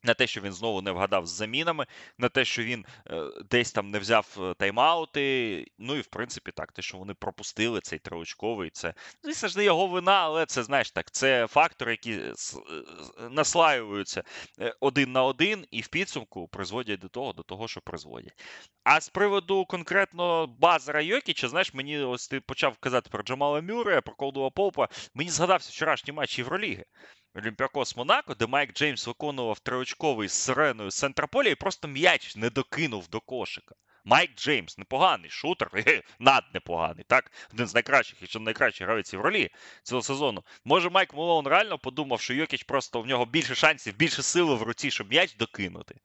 B: На те, що він знову не вгадав з замінами, на те, що він е, десь там не взяв е, тайм-аути. Ну і в принципі так, те, що вони пропустили цей триочковий, це звісно ж не його вина, але це знаєш так, це фактори, які е, наслаюються один на один, і в підсумку призводять до того, до того, що призводять. А з приводу конкретно Базара Йокіча, знаєш, мені ось ти почав казати про Джамала Мюррея, про Колдова Попа. Мені згадався вчорашній матч Євроліги. Олімпіакос Монако, де Майк Джеймс виконував триочковий з сиреною з центрополя і просто м'яч не докинув до кошика. Майк Джеймс непоганий шутер, <laughs> над непоганий, так? Один з найкращих, якщо не найкращий гравець Євроліги цього сезону. Може, Майк Мелоун реально подумав, що Йокіч просто в нього більше шансів, більше сили в руці, щоб м'яч докинути.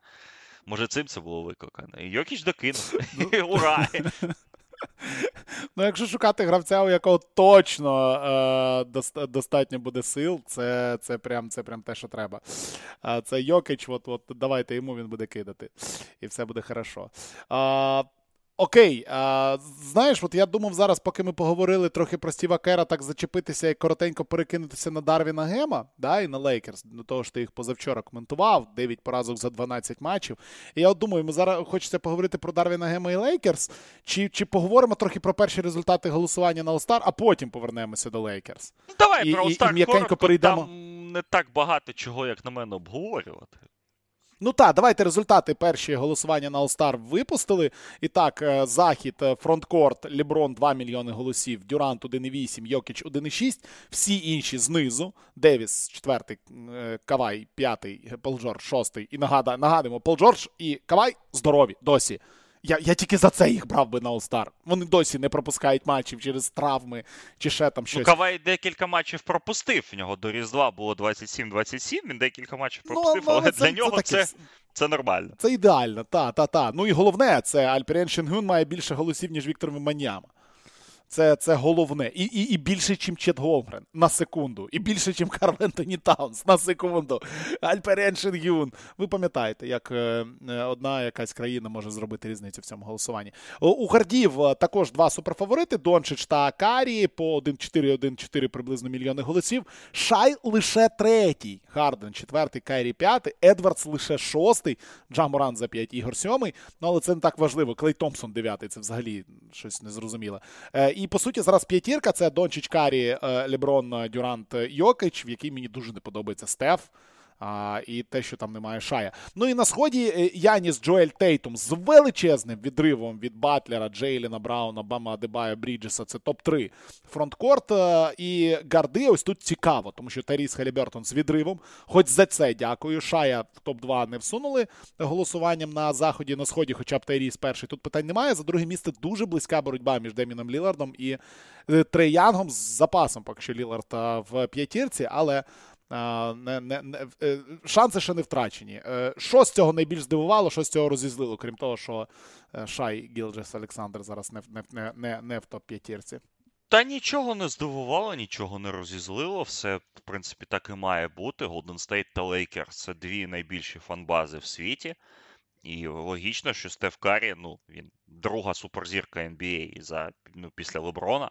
B: Може, цим це було викликано. І Йокіч докинув. Ну, <laughs> Ура! <laughs> <laughs>
A: Ну, якщо шукати гравця, у якого точно е, достатньо буде сил, це це, прям це прям те, що треба. Це Йокич, от, от давайте йому він буде кидати. І все буде хорошо. Окей, а, знаєш, от я думав зараз, поки ми поговорили трохи про Стіва Кера, так зачепитися і коротенько перекинутися на Дарвіна Гема, да, і на Лейкерс, до того що ти їх позавчора коментував, 9 поразок за 12 матчів. І я от думаю, ми зараз хочеться поговорити про Дарвіна Гема і Лейкерс, чи чи поговоримо трохи про перші результати голосування на All-Star, а потім повернемося до Лейкерс.
B: Ну, давай і, про All-Star коротко, перейдемо. Там не так багато чого, як на мене, обговорювати.
A: Ну так, давайте результати перші голосування на All-Star випустили. І так, е, захід, е, фронткорт, Ліброн 2 мільйони голосів, Дюрант 1,8, Йокіч 1,6. Всі інші знизу. Девіс, четвертий, е, Кавай, п'ятий, Пол Джордж, шостий. І нагадуємо, Пол Джордж і Кавай здорові досі. Я я тільки за це їх брав би на All-Star. Вони досі не пропускають матчів через травми чи ще там щось.
B: Ну, Кавай декілька матчів пропустив. В нього до Різдва було 27-27, він декілька матчів ну, пропустив, ну, але, але це, для нього це, це, це нормально.
A: Це ідеально, та, та, та. Ну і головне, це Альперен Шенгюн має більше голосів, ніж Віктор Вембаньяма. Це це головне. І і, і більше, ніж Чет Голгрен на секунду. І більше, ніж Карл Ентоні Таунс на секунду. Альперен Шенгюн. Ви пам'ятаєте, як е, одна якась країна може зробити різницю в цьому голосуванні. У Гардів е, також два суперфаворити: Дончич та Каррі по 1-4-1-4 приблизно мільйони голосів. Шай лише третій. Гарден четвертий, Кайрі п'ятий. Едвардс лише шостий. Джа Морант за п'ять ігор сьомий. Ну, але це не так важливо. Клей Томпсон дев'ятий. Це взагалі щось незрозуміле. І по суті, зараз п'ятірка це Дончич Каррі, е, Леброн, Дюрант, Йокич, в який мені дуже не подобається Стеф. А, І те, що там немає Шая. Ну і на сході е, Яніс, Джоель, Тейтум з величезним відривом від Батлера, Джейлена Брауна, Бама Адебая, Бріджеса. Це топ-3 фронткорт. Е, і гарди ось тут цікаво, тому що Тайріз Халібертон з відривом. Хоч за це дякую. Шая в топ-2 не всунули голосуванням на заході, на сході, хоча б Тайріз перший. Тут питань немає. За друге місце дуже близька боротьба між ДеміеномЛіллардом і е, Трей Янгом з запасом, поки що Ліллард в п'ятірці, але не, не, не, е, Шанси ще не втрачені. Е, що з цього найбільш здивувало, що з цього розізлило, крім того, що е, Шай Гілджес Олександр зараз не не, не, не в топ-п'ятірці.
B: Та нічого не здивувало, нічого не розізлило. Все, в принципі, так і має бути. Golden State та Lakers – це дві найбільші фанбази в світі. І логічно, що Стеф Карі, ну, він друга суперзірка NBA за, ну, після Леброна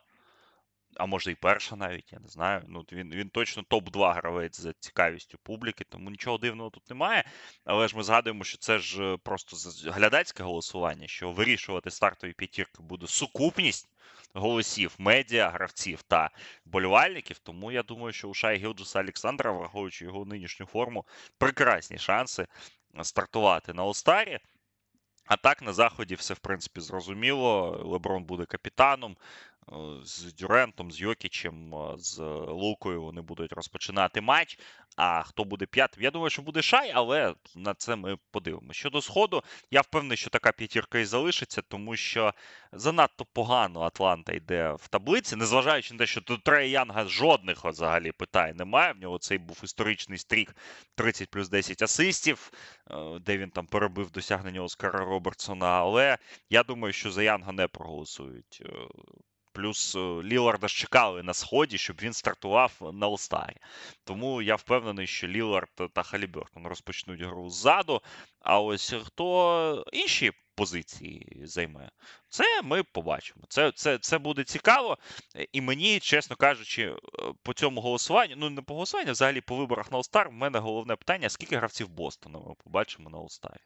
B: а може і перша навіть, я не знаю. Ну, Він він точно топ-2 гравець за цікавістю публіки, тому нічого дивного тут немає. Але ж ми згадуємо, що це ж е, просто глядацьке голосування, що вирішувати стартові п'ятірки буде сукупність голосів, медіа, гравців та болівальників. Тому я думаю, що у Шай Гілджеса Олександра, враховуючи його нинішню форму, прекрасні шанси стартувати на Олстарі. А так на заході все в принципі зрозуміло. Леброн буде капітаном. З Дюрентом, з Йокічем, з Лукою вони будуть розпочинати матч. А хто буде п'ятим? Я думаю, що буде Шай, але на це ми подивимося. Щодо сходу, я впевнений, що така п'ятірка і залишиться, тому що занадто погано Атланта йде в таблиці, незважаючи на те, що до Трея Янга жодних взагалі питань немає. В нього цей був історичний стрік 30 плюс 10 асистів, е, де він там перебив досягнення Оскара Робертсона. Але я думаю, що за Янга не проголосують. Плюс е, Ліларда ж чекали на сході, щоб він стартував на Олстарі. Тому я впевнений, що Лілард та Халібертон розпочнуть гру ззаду. А ось хто інші позиції займе, це ми побачимо. Це це, це буде цікаво. І мені, чесно кажучи, е, по цьому голосуванню, ну не по голосуванню, взагалі по виборах на Олстар, в мене головне питання: скільки гравців Бостона ми побачимо на Олстарі?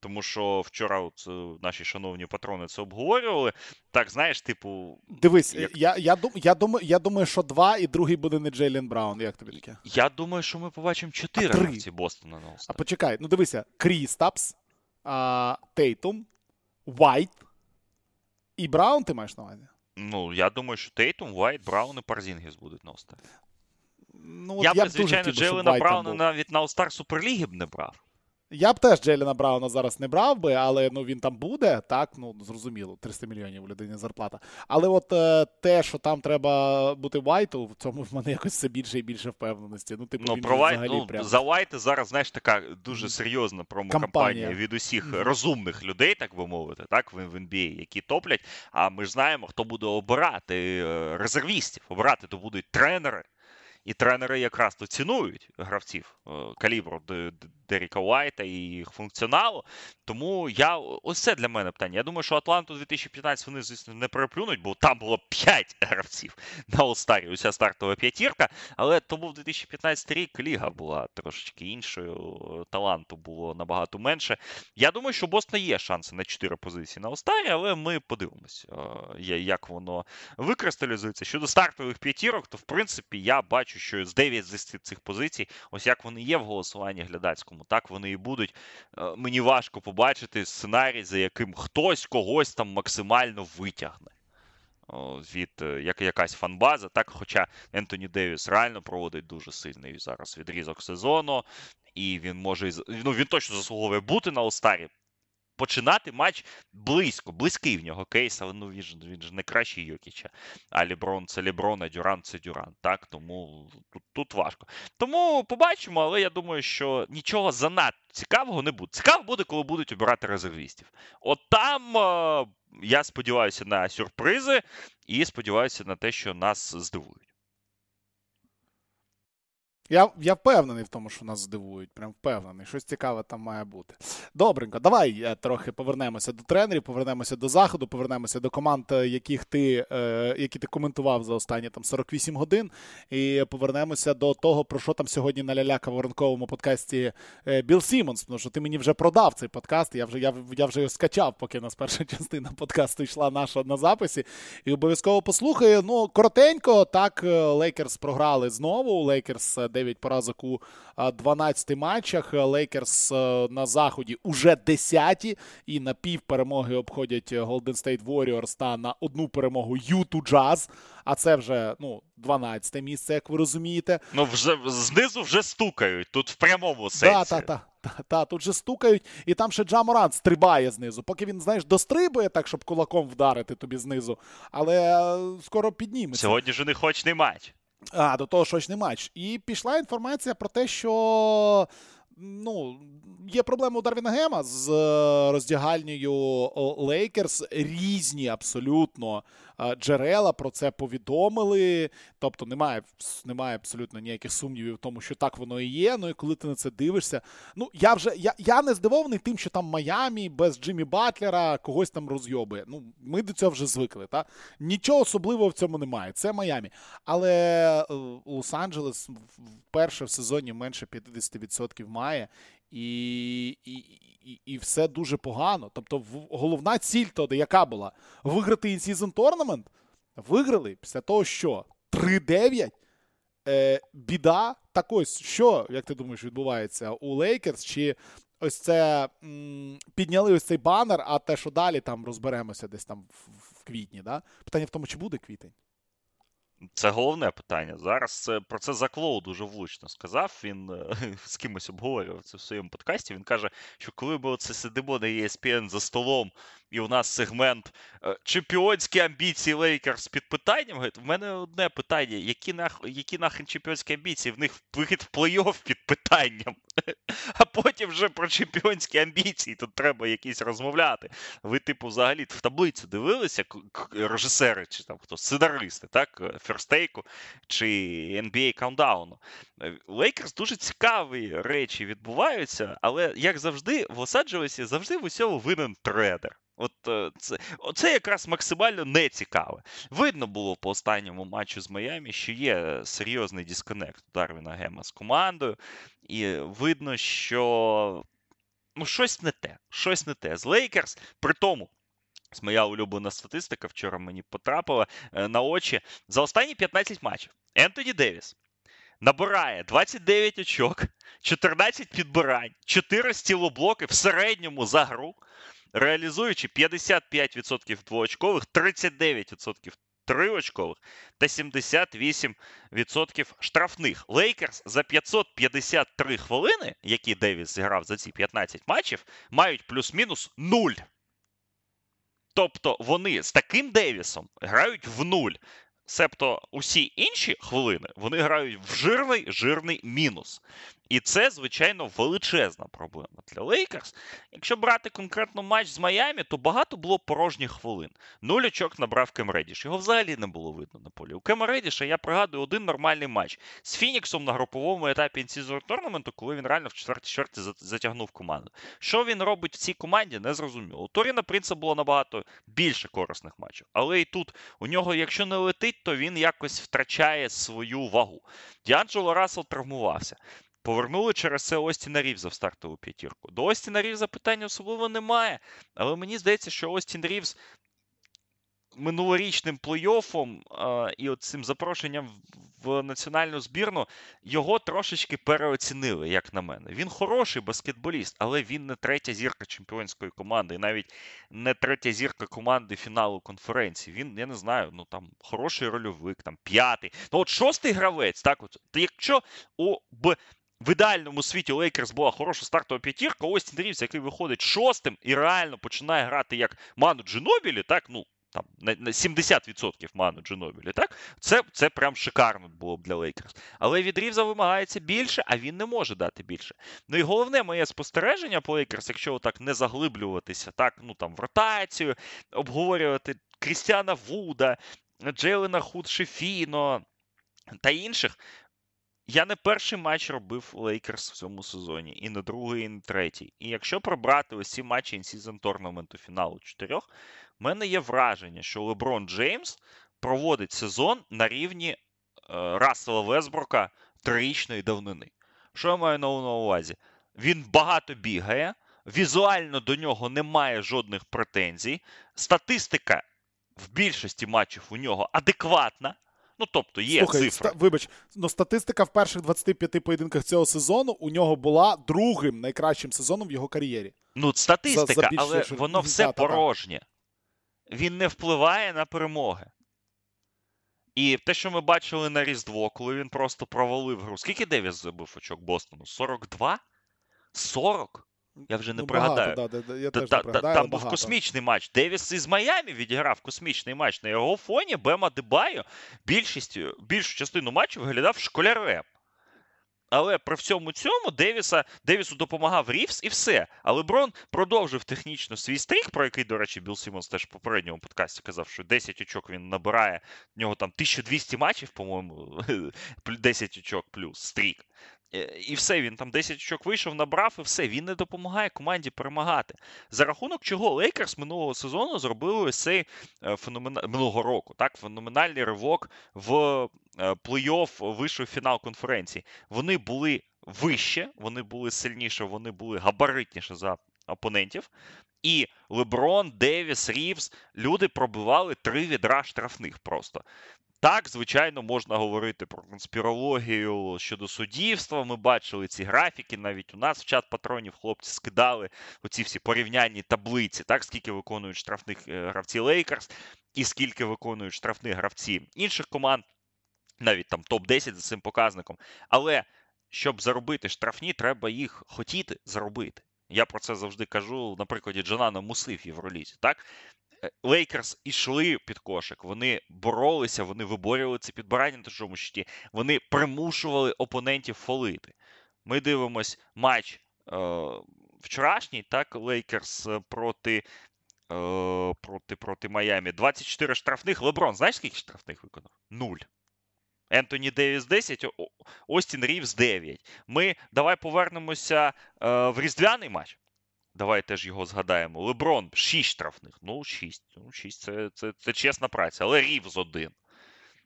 B: Тому що вчора от е, наші шановні патрони це обговорювали. Так, знаєш, типу.
A: Дивись, як... я я, дум-, я, думаю, я думаю, що два, і другий буде не Джейлен Браун. Як тобі таке?
B: Я думаю, що ми побачимо чотири гравці Бостона на
A: А почекай, ну дивися: Крістапс, Тейтум, Вайт і Браун ти маєш на увазі?
B: Ну, я думаю, що Тейтум, Вайт, Браун і Порзінгіс будуть на All-Star.
A: Ну,
B: я, я б, звичайно, Джейлена Брауна навіть на All-Star Суперліги б не брав.
A: Я б теж Джейлена Брауна зараз не брав би, але ну він там буде, так, ну зрозуміло, 300 мільйонів у людині зарплата. Але от е, те, що там треба бути Вайту, в цьому в мене якось все більше і більше впевненості. Ну, типу,
B: ну,
A: він
B: про
A: Вайт,
B: ну,
A: прям...
B: За Вайта зараз, знаєш, така дуже серйозна промокампанія від усіх mm-hmm. розумних людей, так би мовити, так, в, NBA, які топлять. А ми ж знаємо, хто буде обирати е, резервістів. Обирати то будуть тренери. І тренери якраз то цінують гравців калібру Деріка Уайта і їх функціоналу. Тому я ось це для мене питання. Я думаю, що Атланту 2015 вони, звісно, не переплюнуть, бо там було 5 <laughs> гравців на Олстарі, уся стартова п'ятірка. Але тому в 2015 рік ліга була трошечки іншою, таланту було набагато менше. Я думаю, що Бостона є шанси на 4 позиції на Олстарі, але ми подивимося, як воно викристалізується. Щодо стартових п'ятірок, то в принципі я бачу, що з 9 з цих позицій, ось як вони є в голосуванні глядацькому так вони і будуть. Е, мені важко побачити сценарій, за яким хтось когось там максимально витягне. Від е, як якась фанбаза, так, хоча Ентоні Девіс реально проводить дуже сильний зараз відрізок сезону, і він може ну він точно заслуговує бути на Олстарі починати матч близько, близький в нього кейс, але ну він ж він ж не кращий Йокіча. А Ліброн це Ліброн, а Дюран це Дюран. Так, тому тут, тут важко. Тому побачимо, але я думаю, що нічого занадто цікавого не буде. Цікаво буде, коли будуть обирати резервістів. От там. Е, я сподіваюся на сюрпризи і сподіваюся на те, що нас здивують.
A: Я я впевнений в тому, що нас здивують. Прям впевнений. Щось цікаве там має бути. Добренько, давай е, трохи повернемося до тренерів, повернемося до заходу, повернемося до команд, е, яких ти е, які ти коментував за останні там 48 годин. І повернемося до того, про що там сьогодні наляляв в ранковому подкасті Біл Сімонс. Тому що ти мені вже продав цей подкаст. Я вже я, я вже його скачав, поки нас перша <laughs> частина подкасту йшла наша на записі. І обов'язково послухаю. Ну, коротенько, так, Лейкерс програли знову. Лейкерс 9 поразок у 12 матчах. Лейкерс на заході уже 10-ті і на пів перемоги обходять Golden State Warriors та на одну перемогу Юту Джаз. А це вже ну 12 місце, як ви розумієте.
B: Ну вже знизу вже стукають тут в прямому сенсі.
A: Да, та, та, та, та, тут же стукають, і там ще Джаморант стрибає знизу. Поки він, знаєш, дострибує так, щоб кулаком вдарити тобі знизу. Але скоро підніметься.
B: Сьогодні ж у них очний матч.
A: А, до того щось не матч. І пішла інформація про те, що ну, є проблема у Дарвіна Гема з е, роздягальнею Лейкерс. Різні абсолютно джерела про це повідомили. Тобто немає немає абсолютно ніяких сумнівів в тому, що так воно і є. Ну і коли ти на це дивишся, ну я вже я, я не здивований тим, що там Майамі без Джиммі Батлера когось там розйобує. Ну, ми до цього вже звикли. Та? Нічого особливого в цьому немає. Це Майамі. Але е, Лос-Анджелес вперше в сезоні менше 50% має. І і, і, все дуже погано. Тобто, головна ціль тоді, яка була? Виграти in-season tournament? Виграли після того, що 3-9. Е, Біда. Так ось, що, як ти думаєш, відбувається у Лейкерс? Чи ось це м, підняли ось цей банер, а те, що далі там розберемося десь там в, в квітні. Да? Питання в тому, чи буде квітень.
B: Це головне питання. Зараз про це Заклоу дуже влучно сказав. Він е, <laughs> з кимось обговорював це в своєму подкасті. Він каже, що коли ми оце сидимо на ESPN за столом, і у нас сегмент е, чемпіонські амбіції Лейкерс під питанням. В мене одне питання: які нах, які нахрен чемпіонські амбіції? В них вихід в плей-офф під питанням. <laughs> А потім вже про чемпіонські амбіції тут треба якісь розмовляти. Ви, типу, взагалі в таблицю дивилися режисери чи там хто сценаристи, так? Ферстейку чи NBA Countdown. Лейкерс дуже цікаві речі відбуваються, але як завжди, в Лос-Анджелесі завжди в усьому винен трейдер. От е, це це якраз максимально нецікаве. Видно було по останньому матчу з Майами, що є серйозний дисконект Дарвіна Гема з командою, і видно, що ну, щось не те. Щось не те. З Лейкерс, при тому. Моя улюблена статистика вчора мені потрапила е, на очі. За останні 15 матчів Ентоні Девіс набирає 29 очок, 14 підбирань, 4 стілоблоки в середньому за гру реалізуючи 55% двоочкових, 39% триочкових та 78% штрафних. Лейкерс за 553 хвилини, які Девіс зіграв за ці 15 матчів, мають плюс-мінус 0. Тобто вони з таким Девісом грають в нуль. Себто усі інші хвилини вони грають в жирний жирний мінус. І це, звичайно, величезна проблема для Лейкерс. Якщо брати конкретно матч з Майами, то багато було порожніх хвилин. Нуль очок набрав Кем Редіш. Його взагалі не було видно на полі. У Кема Редіша, я пригадую, один нормальний матч з Фініксом на груповому етапі інсізор торнаменту, коли він реально в четвертій чверті затягнув команду. Що він робить в цій команді, не зрозуміло. У Торіна Принца було набагато більше корисних матчів. Але і тут у нього, якщо не летить, то він якось втрачає свою вагу. Діанджело Рассел травмувався. Повернули через це Остіна Рівза в стартову п'ятірку. До Остіна Рівза питання особливо немає. Але мені здається, що Остін Рівз минулорічним плей-оффом а, і от цим запрошенням в національну збірну його трошечки переоцінили, як на мене. Він хороший баскетболіст, але він не третя зірка чемпіонської команди, і навіть не третя зірка команди фіналу конференції. Він, я не знаю, ну там хороший рольовик, там п'ятий. Ну от шостий гравець, так от. Якщо у б в ідеальному світі Лейкерс була хороша стартова п'ятірка, Остін Рівс, який виходить шостим і реально починає грати як Ману Джинобілі, так, ну, там, на 70% Ману Джинобілі, так, це це прям шикарно було б для Лейкерс. Але від Рівза вимагається більше, а він не може дати більше. Ну і головне моє спостереження по Лейкерс, якщо так не заглиблюватися, так, ну там в ротацію, обговорювати Крістіана Вуда, Джейлена Гуд-Шифіно та інших. Я не перший матч робив Лейкерс в цьому сезоні, і не другий, і не третій. І якщо прибрати ось ці матчі in-season tournament у фіналу чотирьох, в мене є враження, що Леброн Джеймс проводить сезон на рівні е, Рассела Весброка трирічної давнини. Що я маю на увазі? Він багато бігає, візуально до нього немає жодних претензій. Статистика в більшості матчів у нього адекватна. Ну, тобто є
A: Слухай,
B: цифра.
A: Ста, вибач, ну статистика в перших 25 поєдинках цього сезону у нього була другим найкращим сезоном в його кар'єрі.
B: Ну, статистика, за, за більше, але воно все та, порожнє. Він не впливає на перемоги. І те, що ми бачили на Різдво, коли він просто провалив гру. Скільки Девіс забив очок Бостону? 42? 40? Я вже не ну, пригадаю.
A: Багато, да, я теж та, не пригадаю,
B: Там
A: був
B: космічний матч. Девіс із Майами відіграв космічний матч. На його фоні Бема Дебайо більшістю, більшу частину матчу виглядав школярем. Але при всьому цьому Девіса, Девісу допомагав Рівс і все. Леброн продовжив технічно свій стрік, про який, до речі, Білл Сімонс теж в попередньому подкасті казав, що 10 очок він набирає. В нього там 1200 матчів, по-моєму, <laughs> 10 очок плюс стрік. Е, і все, він там 10 очок вийшов, набрав, і все. Він не допомагає команді перемагати. За рахунок чого Лейкерс минулого сезону зробили ось цей е, минулого року, так, феноменальний ривок в е, плей-офф вийшов фінал конференції. Вони були вище, вони були сильніше, вони були габаритніше за опонентів. І Леброн, Девіс, Рівс, люди пробивали три відра штрафних просто. Так, звичайно, можна говорити про конспірологію щодо суддівства. Ми бачили ці графіки. Навіть у нас в чат патронів хлопці скидали оці всі порівнянні таблиці, так скільки виконують штрафних е, гравці Лейкерс і скільки виконують штрафних гравці інших команд, навіть там топ-10 за цим показником. Але щоб заробити штрафні, треба їх хотіти заробити. Я про це завжди кажу на прикладі Джанана Муси в Євролізі. Так Лейкерс ішли під кошик, вони боролися, вони виборювали це підбирання на чужому щиті, вони примушували опонентів фолити. Ми дивимось матч е, вчорашній, так, Лейкерс проти е, проти, проти Майамі. 24 штрафних. Леброн, знаєш, скільки штрафних виконав? Нуль. Ентоні Девіс 10, Остін Рівс 9. Ми давай повернемося е, в різдвяний матч. Давай теж його згадаємо. Леброн 6 штрафних. Ну, 6. Ну, 6 це, це, це чесна праця, але Рівз один.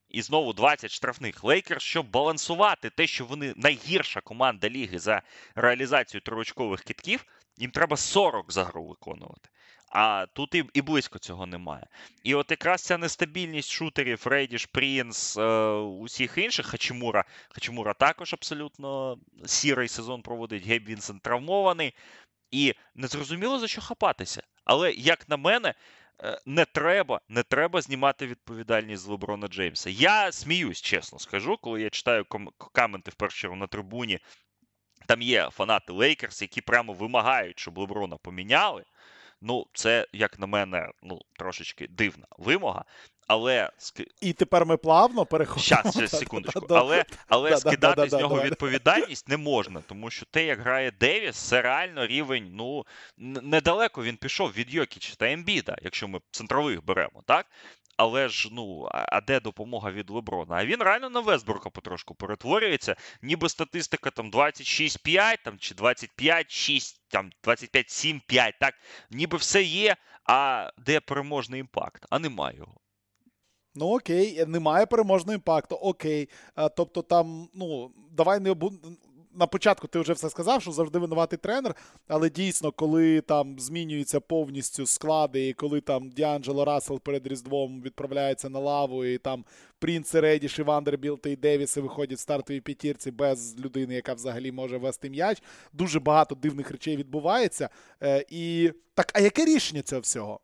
B: І знову 20 штрафних Лейкерс, щоб балансувати те, що вони найгірша команда ліги за реалізацію тривочкових китків, їм треба 40 за гру виконувати. А тут і і близько цього немає. І от якраз ця нестабільність шутерів, Рейдіш, Прінс, е, усіх інших Хачимура. Хачимура також абсолютно сірий сезон проводить. Гейб Вінсент травмований. І не зрозуміло за що хапатися. Але, як на мене, е, не треба не треба знімати відповідальність з Леброна Джеймса. Я сміюсь, чесно скажу, коли я читаю коменти в першу на трибуні. Там є фанати Лейкерс, які прямо вимагають, щоб Леброна поміняли. Ну, це, як на мене, ну, трошечки дивна вимога. Але
A: і тепер ми плавно переходимо.
B: Щас, ще секундочку. Але але скидати з нього відповідальність не можна, тому що те, як грає Девіс, це реально рівень. Ну недалеко він пішов від Йокіча та Ембіда, якщо ми центрових беремо, так? Але ж ну, а де допомога від Леброна? А він реально на Вестбрука потрошку перетворюється, ніби статистика там 26-5 там, чи 25-6, там 25-7-5, так, ніби все є, а де переможний імпакт? А немає його.
A: Ну окей, немає переможного імпакту. Окей. А, тобто там, ну, давай не обу... На початку ти вже все сказав, що завжди винуватий тренер, але дійсно, коли там змінюються повністю склади, і коли там Діанджело Рассел перед Різдвом відправляється на лаву, і там Принц, Редіш, і Вандербілт і Девіси виходять в стартовій п'ятірці без людини, яка взагалі може вести м'яч. Дуже багато дивних речей відбувається. Е, І так, а яке рішення цього всього?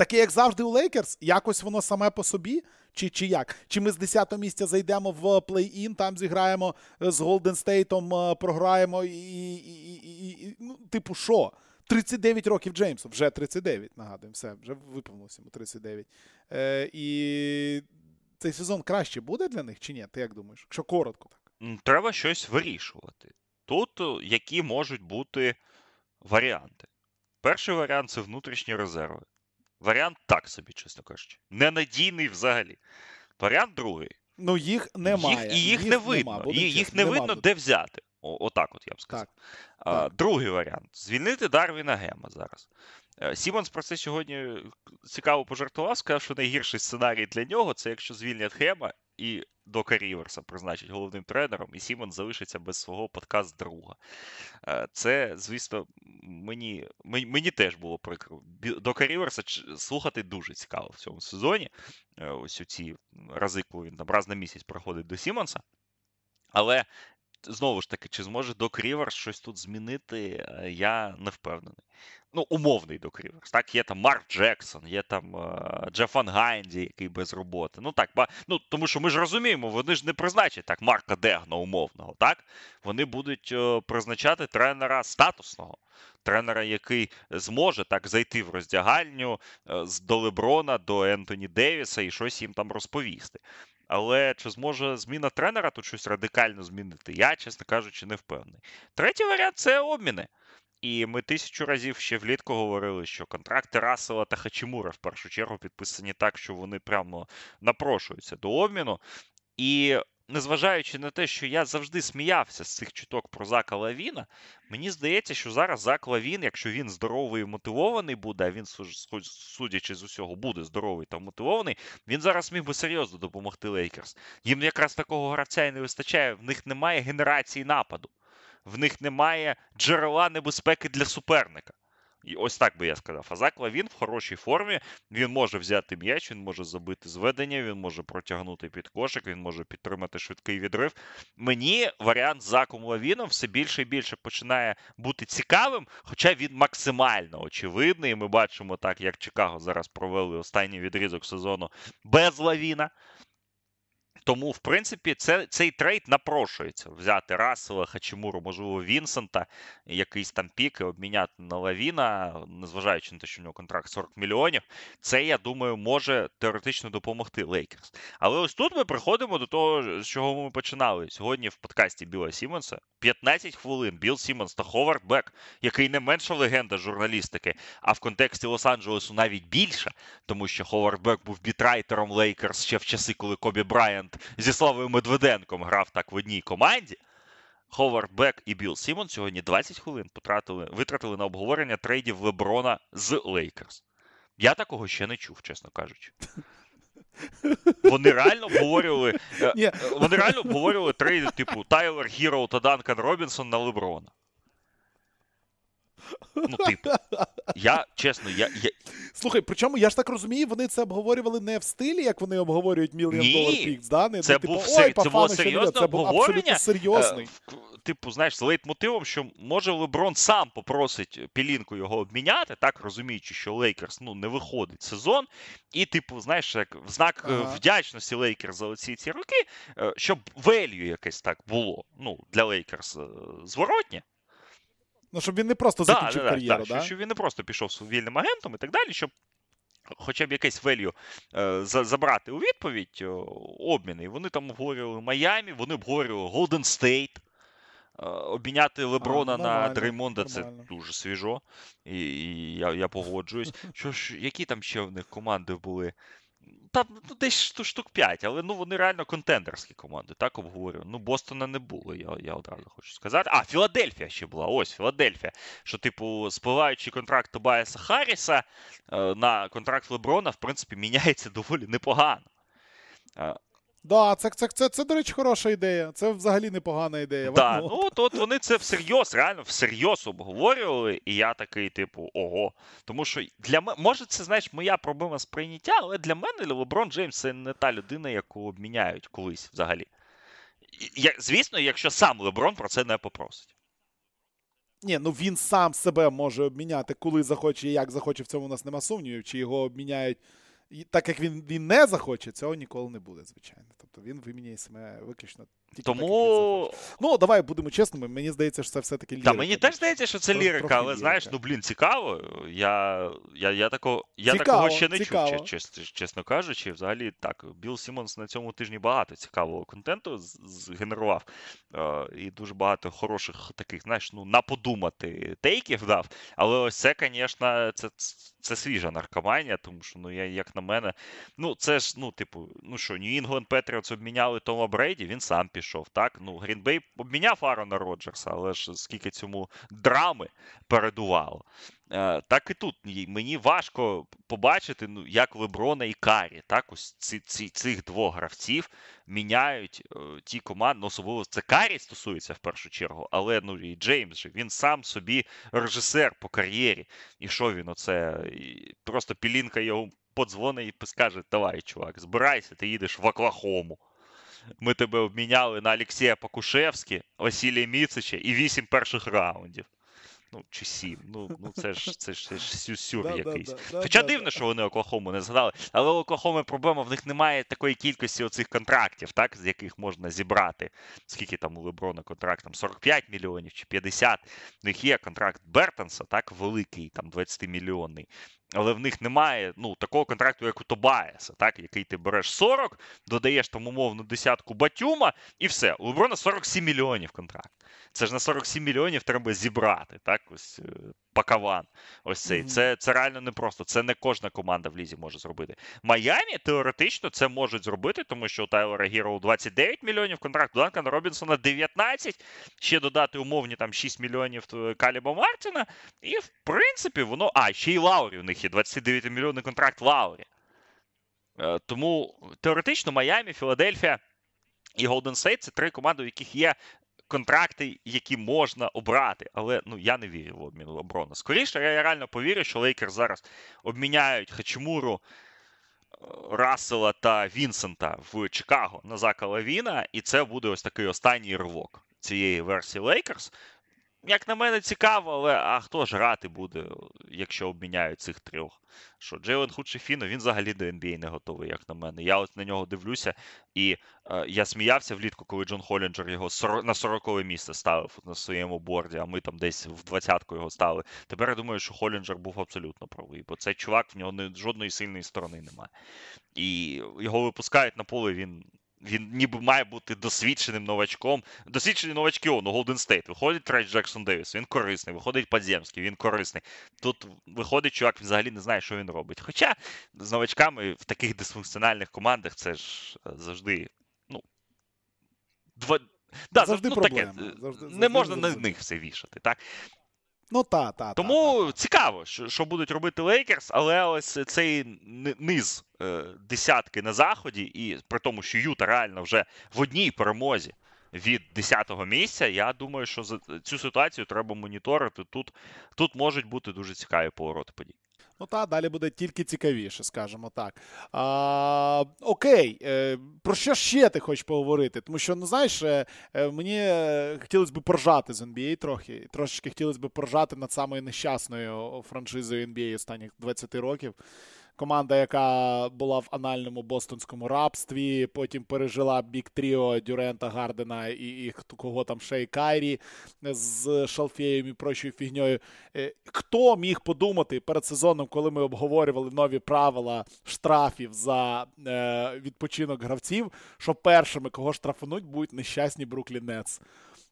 A: Таке, як завжди, у Лейкерс, якось воно саме по собі, чи чи як? Чи ми з 10-го місця зайдемо в плей-ін, там зіграємо е, з Голден Стейтом, е, програємо і. і, і, і ну, Типу, що? 39 років Джеймсу, вже 39, нагадуємо, все, вже виповнилося йому 39. Е, І цей сезон краще буде для них чи ні? Ти як думаєш? Якщо коротко так.
B: Треба щось вирішувати. Тут е, які можуть бути варіанти. Перший варіант це внутрішні резерви. Варіант так собі, чесно кажучи. Ненадійний взагалі. Варіант другий.
A: Ну, їх немає.
B: Їх, і їх, їх не видно. Нема, їх не видно, де взяти. О, Отак от я б сказав. Так. А, так. Другий варіант звільнити Дарвіна Гема зараз. Е, Сімонс про це сьогодні цікаво пожартував, сказав, що найгірший сценарій для нього це якщо звільнять Гема і Дока Ріверса призначить головним тренером, і Сімонс залишиться без свого подкаст друга. Е, це, звісно, мені мені теж було прикро. Дока Ріверса слухати дуже цікаво в цьому сезоні. Е, ось у ці рази, коли він там раз на місяць приходить до Сімонса. Але знову ж таки, чи зможе Док Ріверс щось тут змінити, е, я не впевнений. Ну, умовний Док Ріверс. Так, є там Марк Джексон, є там uh, Джефф Ван Ганді, який без роботи. Ну так, ба... ну тому що ми ж розуміємо, вони ж не призначать так Марка Дейгнолта умовного. так? Вони будуть uh, призначати тренера статусного. Тренера, який зможе так зайти в роздягальню uh, до Леброна, до Ентоні Девіса і щось їм там розповісти. Але чи зможе зміна тренера тут щось радикально змінити? Я, чесно кажучи, не впевнений. Третій варіант це обміни. І ми тисячу разів ще влітку говорили, що контракти Расела та Хачимура в першу чергу підписані так, що вони прямо напрошуються до обміну. І незважаючи на те, що я завжди сміявся з цих чуток про Зака Лавіна, мені здається, що зараз Зак Лавін, якщо він здоровий і мотивований буде, а він, судячи з усього, буде здоровий та мотивований, він зараз міг би серйозно допомогти Лейкерс. Їм якраз такого гравця і не вистачає, в них немає генерації нападу, в них немає джерела небезпеки для суперника. І ось так би я сказав. А Зак Лавін в хорошій формі. Він може взяти м'яч, він може забити з ведення, він може протягнути під кошик, він може підтримати швидкий відрив. Мені варіант з Заком Лавіном все більше і більше починає бути цікавим, хоча він максимально очевидний. Ми бачимо так, як Чикаго зараз провели останній відрізок сезону без Лавіна. Тому, в принципі, це, цей трейд напрошується взяти Рассела, Хачимуру, можливо, Вінсента, якийсь там пік і обміняти на Лавіна, незважаючи на те, що в нього контракт 40 мільйонів. Це, я думаю, може теоретично допомогти Лейкерс. Але ось тут ми приходимо до того, з чого ми починали. Сьогодні в подкасті Біла Сімонса 15 хвилин Біл Сімонс та Ховард Бек, який не менша легенда журналістики, а в контексті Лос-Анджелесу навіть більше, тому що Ховард Бек був beat writer ом Лейкерс ще в часи, коли Кобі Брайант зі Славою Медведенком грав так в одній команді. Ховард Бек і Білл Сімонс сьогодні 20 хвилин потратили, витратили на обговорення трейдів Леброна з Лейкерс. Я такого ще не чув, чесно кажучи. Вони реально обговорювали. Е, вони реально обговорювали трейди, типу Тайлер Гіроу та Данкан Робінсон на Леброна. Ну, типу, я чесно, я. я...
A: Слухай, причому я ж так розумію, вони це обговорювали не в стилі, як вони обговорюють Million Dollar Picks, да? Не,
B: це,
A: ну,
B: був,
A: типу, Ой,
B: це було серйозне
A: це був абсолютно серйозний.
B: Е, типу, знаєш, з лейтмотивом, що може Леброн сам попросить Пілінку його обміняти, так розуміючи, що Лейкерс ну, не виходить сезон. І, типу, знаєш, як в знак е, ага. вдячності Лейкерс за оці ці роки, е, щоб value якесь так було ну, для Лейкерс зворотнє.
A: Ну, щоб він не просто закінчив да, кар'єру,
B: да, да? Щоб він не просто пішов вільним агентом і так далі, щоб хоча б якесь value е, забрати у відповідь е, обміни. І вони там обговорювали Майамі, вони обговорювали Голден Стейт. Обміняти Леброна а, на Дреймонда це дуже свіжо, і, і я я погоджуюсь. Що ж, які там ще в них команди були? Там ну, десь штук 5, але ну вони реально контендерські команди, так обговорюю. Ну, Бостона не було, я я одразу хочу сказати. А, Філадельфія ще була. Ось Філадельфія. Що, типу, спливаючи контракт Тобайса Харріса е, на контракт Леброна, в принципі, міняється <laughs> доволі непогано.
A: Да, це, це, це, це, до речі, хороша ідея. Це взагалі непогана ідея.
B: Да, ну от, от вони це всерйоз, реально всерйоз обговорювали, і я такий, типу, ого. Тому що для мене, може, це знаєш, моя проблема сприйняття, але для мене Леброн Джеймс це не та людина, яку обміняють колись взагалі. Я, Звісно, якщо сам Леброн про це не попросить.
A: Ні, ну він сам себе може обміняти, коли захоче і як захоче, в цьому у нас нема сумнівів, чи його обміняють і так як він він не захоче, цього ніколи не буде, звичайно. Тобто він виміняє себе виключно
B: Тому...
A: Ну, давай будемо чесними. Мені здається, що це все-таки лірика.
B: Та мені теж здається, що це лірика, але знаєш, ну блін, цікаво. Я я, я, тако, я цікаво, такого ще не цікаво. чув, чесно, чесно кажучи. Взагалі, так, Білл Сімонс на цьому тижні багато цікавого контенту згенерував. Е, і дуже багато хороших таких, знаєш, ну, на подумати тейків дав. Але ось це, звісно, це це свіжа наркоманія, тому що, ну, я, як на мене, ну, це ж, ну, типу, ну що, Нью-Інгланд Петріотс обміняли Тома Брейді, він сам пішов. Так? Ну, Грінбей обміняв Арона Роджерса, але ж скільки цьому драми передувало. Е, так і тут мені важко побачити, ну, як Леброна і Каррі, так, ось ці, ці, цих двох гравців міняють е, ті команди, ну, особливо це Каррі стосується в першу чергу, але ну і Джеймс же він сам собі режисер по кар'єрі. І що він оце? Просто Пілінка його подзвонить і скаже: Давай, чувак, збирайся, ти їдеш в Оклахому. Ми тебе обміняли на Олексія Покушевські, Василія Міцича і вісім перших раундів. Ну, чи сім. Ну, ну це ж це ж, це ж сюсюр да, якийсь. Да, да, Хоча дивно, що вони Оклахому не згадали. Але у Оклахоми проблема, в них немає такої кількості оцих контрактів, так, з яких можна зібрати. Скільки там у Леброна контракт? Там 45 мільйонів чи 50. В них є контракт Бертонса, так, великий, там 20-мільйонний. Але в них немає ну, такого контракту, як у Тобаєса, так, який ти береш 40, додаєш там умовну десятку Батюма, і все. У Леброна 47 мільйонів контракт. Це ж на 47 мільйонів треба зібрати. так, ось Пакаван. Ось цей. Mm-hmm. Це це реально непросто. Це не кожна команда в лізі може зробити. Майамі теоретично це можуть зробити, тому що у Тайлера Гіроу 29 мільйонів контракт, у Данкана Робінсона 19, ще додати умовні там 6 мільйонів е, Калеба Мартіна. І, в принципі, воно. А, ще й Лаурі у них є 29 мільйонний контракт Лаурі. Е, тому теоретично Майамі, Філадельфія і Голден Стейт це три команди, у яких є контракти, які можна обрати. Але ну я не вірю в обмін Леброна. Скоріше, я реально повірю, що Лейкерс зараз обміняють Хачімуру. Рассела та Вінсента в Чикаго на Зака Лавіна, і це буде ось такий останній ривок цієї версії Лейкерс. Як на мене, цікаво, але а хто ж грати буде, якщо обміняють цих трьох? Що Джейлен Худ-Шифіно, він взагалі до NBA не готовий, як на мене. Я от на нього дивлюся, і е, я сміявся влітку, коли Джон Холінджер його на 40 місце ставив на своєму борді, а ми там десь в 20-ку його ставили. Тепер я думаю, що Холінджер був абсолютно правий, бо цей чувак в нього не, жодної сильної сторони немає. І його випускають на поле, він він ніби має бути досвідченим новачком. Досвідчені новачки, ну, Голден Стейт. Виходить Трейс Джексон-Девіс, він корисний, виходить Подземський, він корисний. Тут виходить, чувак він взагалі не знає, що він робить. Хоча з новачками в таких дисфункціональних командах це ж е, завжди, ну. Два... Да,
A: завжди
B: ну,
A: проблема.
B: Таке,
A: завжди,
B: не
A: завжди
B: можна
A: завжди.
B: на них все вішати. так?
A: Ну, та, та,
B: Тому
A: та, та.
B: цікаво, що що будуть робити Лейкерс, але ось цей низ е, десятки на заході, і при тому, що Юта реально вже в одній перемозі від 10-го місця, я думаю, що за цю ситуацію треба моніторити. Тут, Тут можуть бути дуже цікаві повороти подій.
A: Ну та далі буде тільки цікавіше, скажімо так. А, Окей, е, про що ще ти хочеш поговорити? Тому що, ну знаєш, е, е, мені хотілося б поржати з NBA трохи. Трошечки хотілося б поржати над самою нещасною франшизою NBA останніх 20 років. Команда, яка була в анальному бостонському рабстві, потім пережила бік Тріо Дюрента Гардена і, і кого там ще й Кайрі з Шалфеєм і прочою фігньою. Е, хто міг подумати перед сезоном, коли ми обговорювали нові правила штрафів за е, відпочинок гравців, що першими, кого штрафануть, будуть нещасні Бруклі Нетс?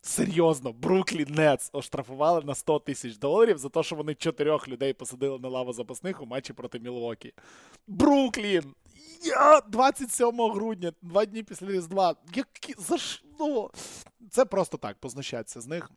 A: Серйозно, Бруклін Нетс оштрафували на 100 тисяч доларів за те, що вони чотирьох людей посадили на лаву запасних у матчі проти Мілвокі. Бруклін! Я 27 грудня, два дні після Різдва. Які за що? Ну, Це просто так, позначатися з них.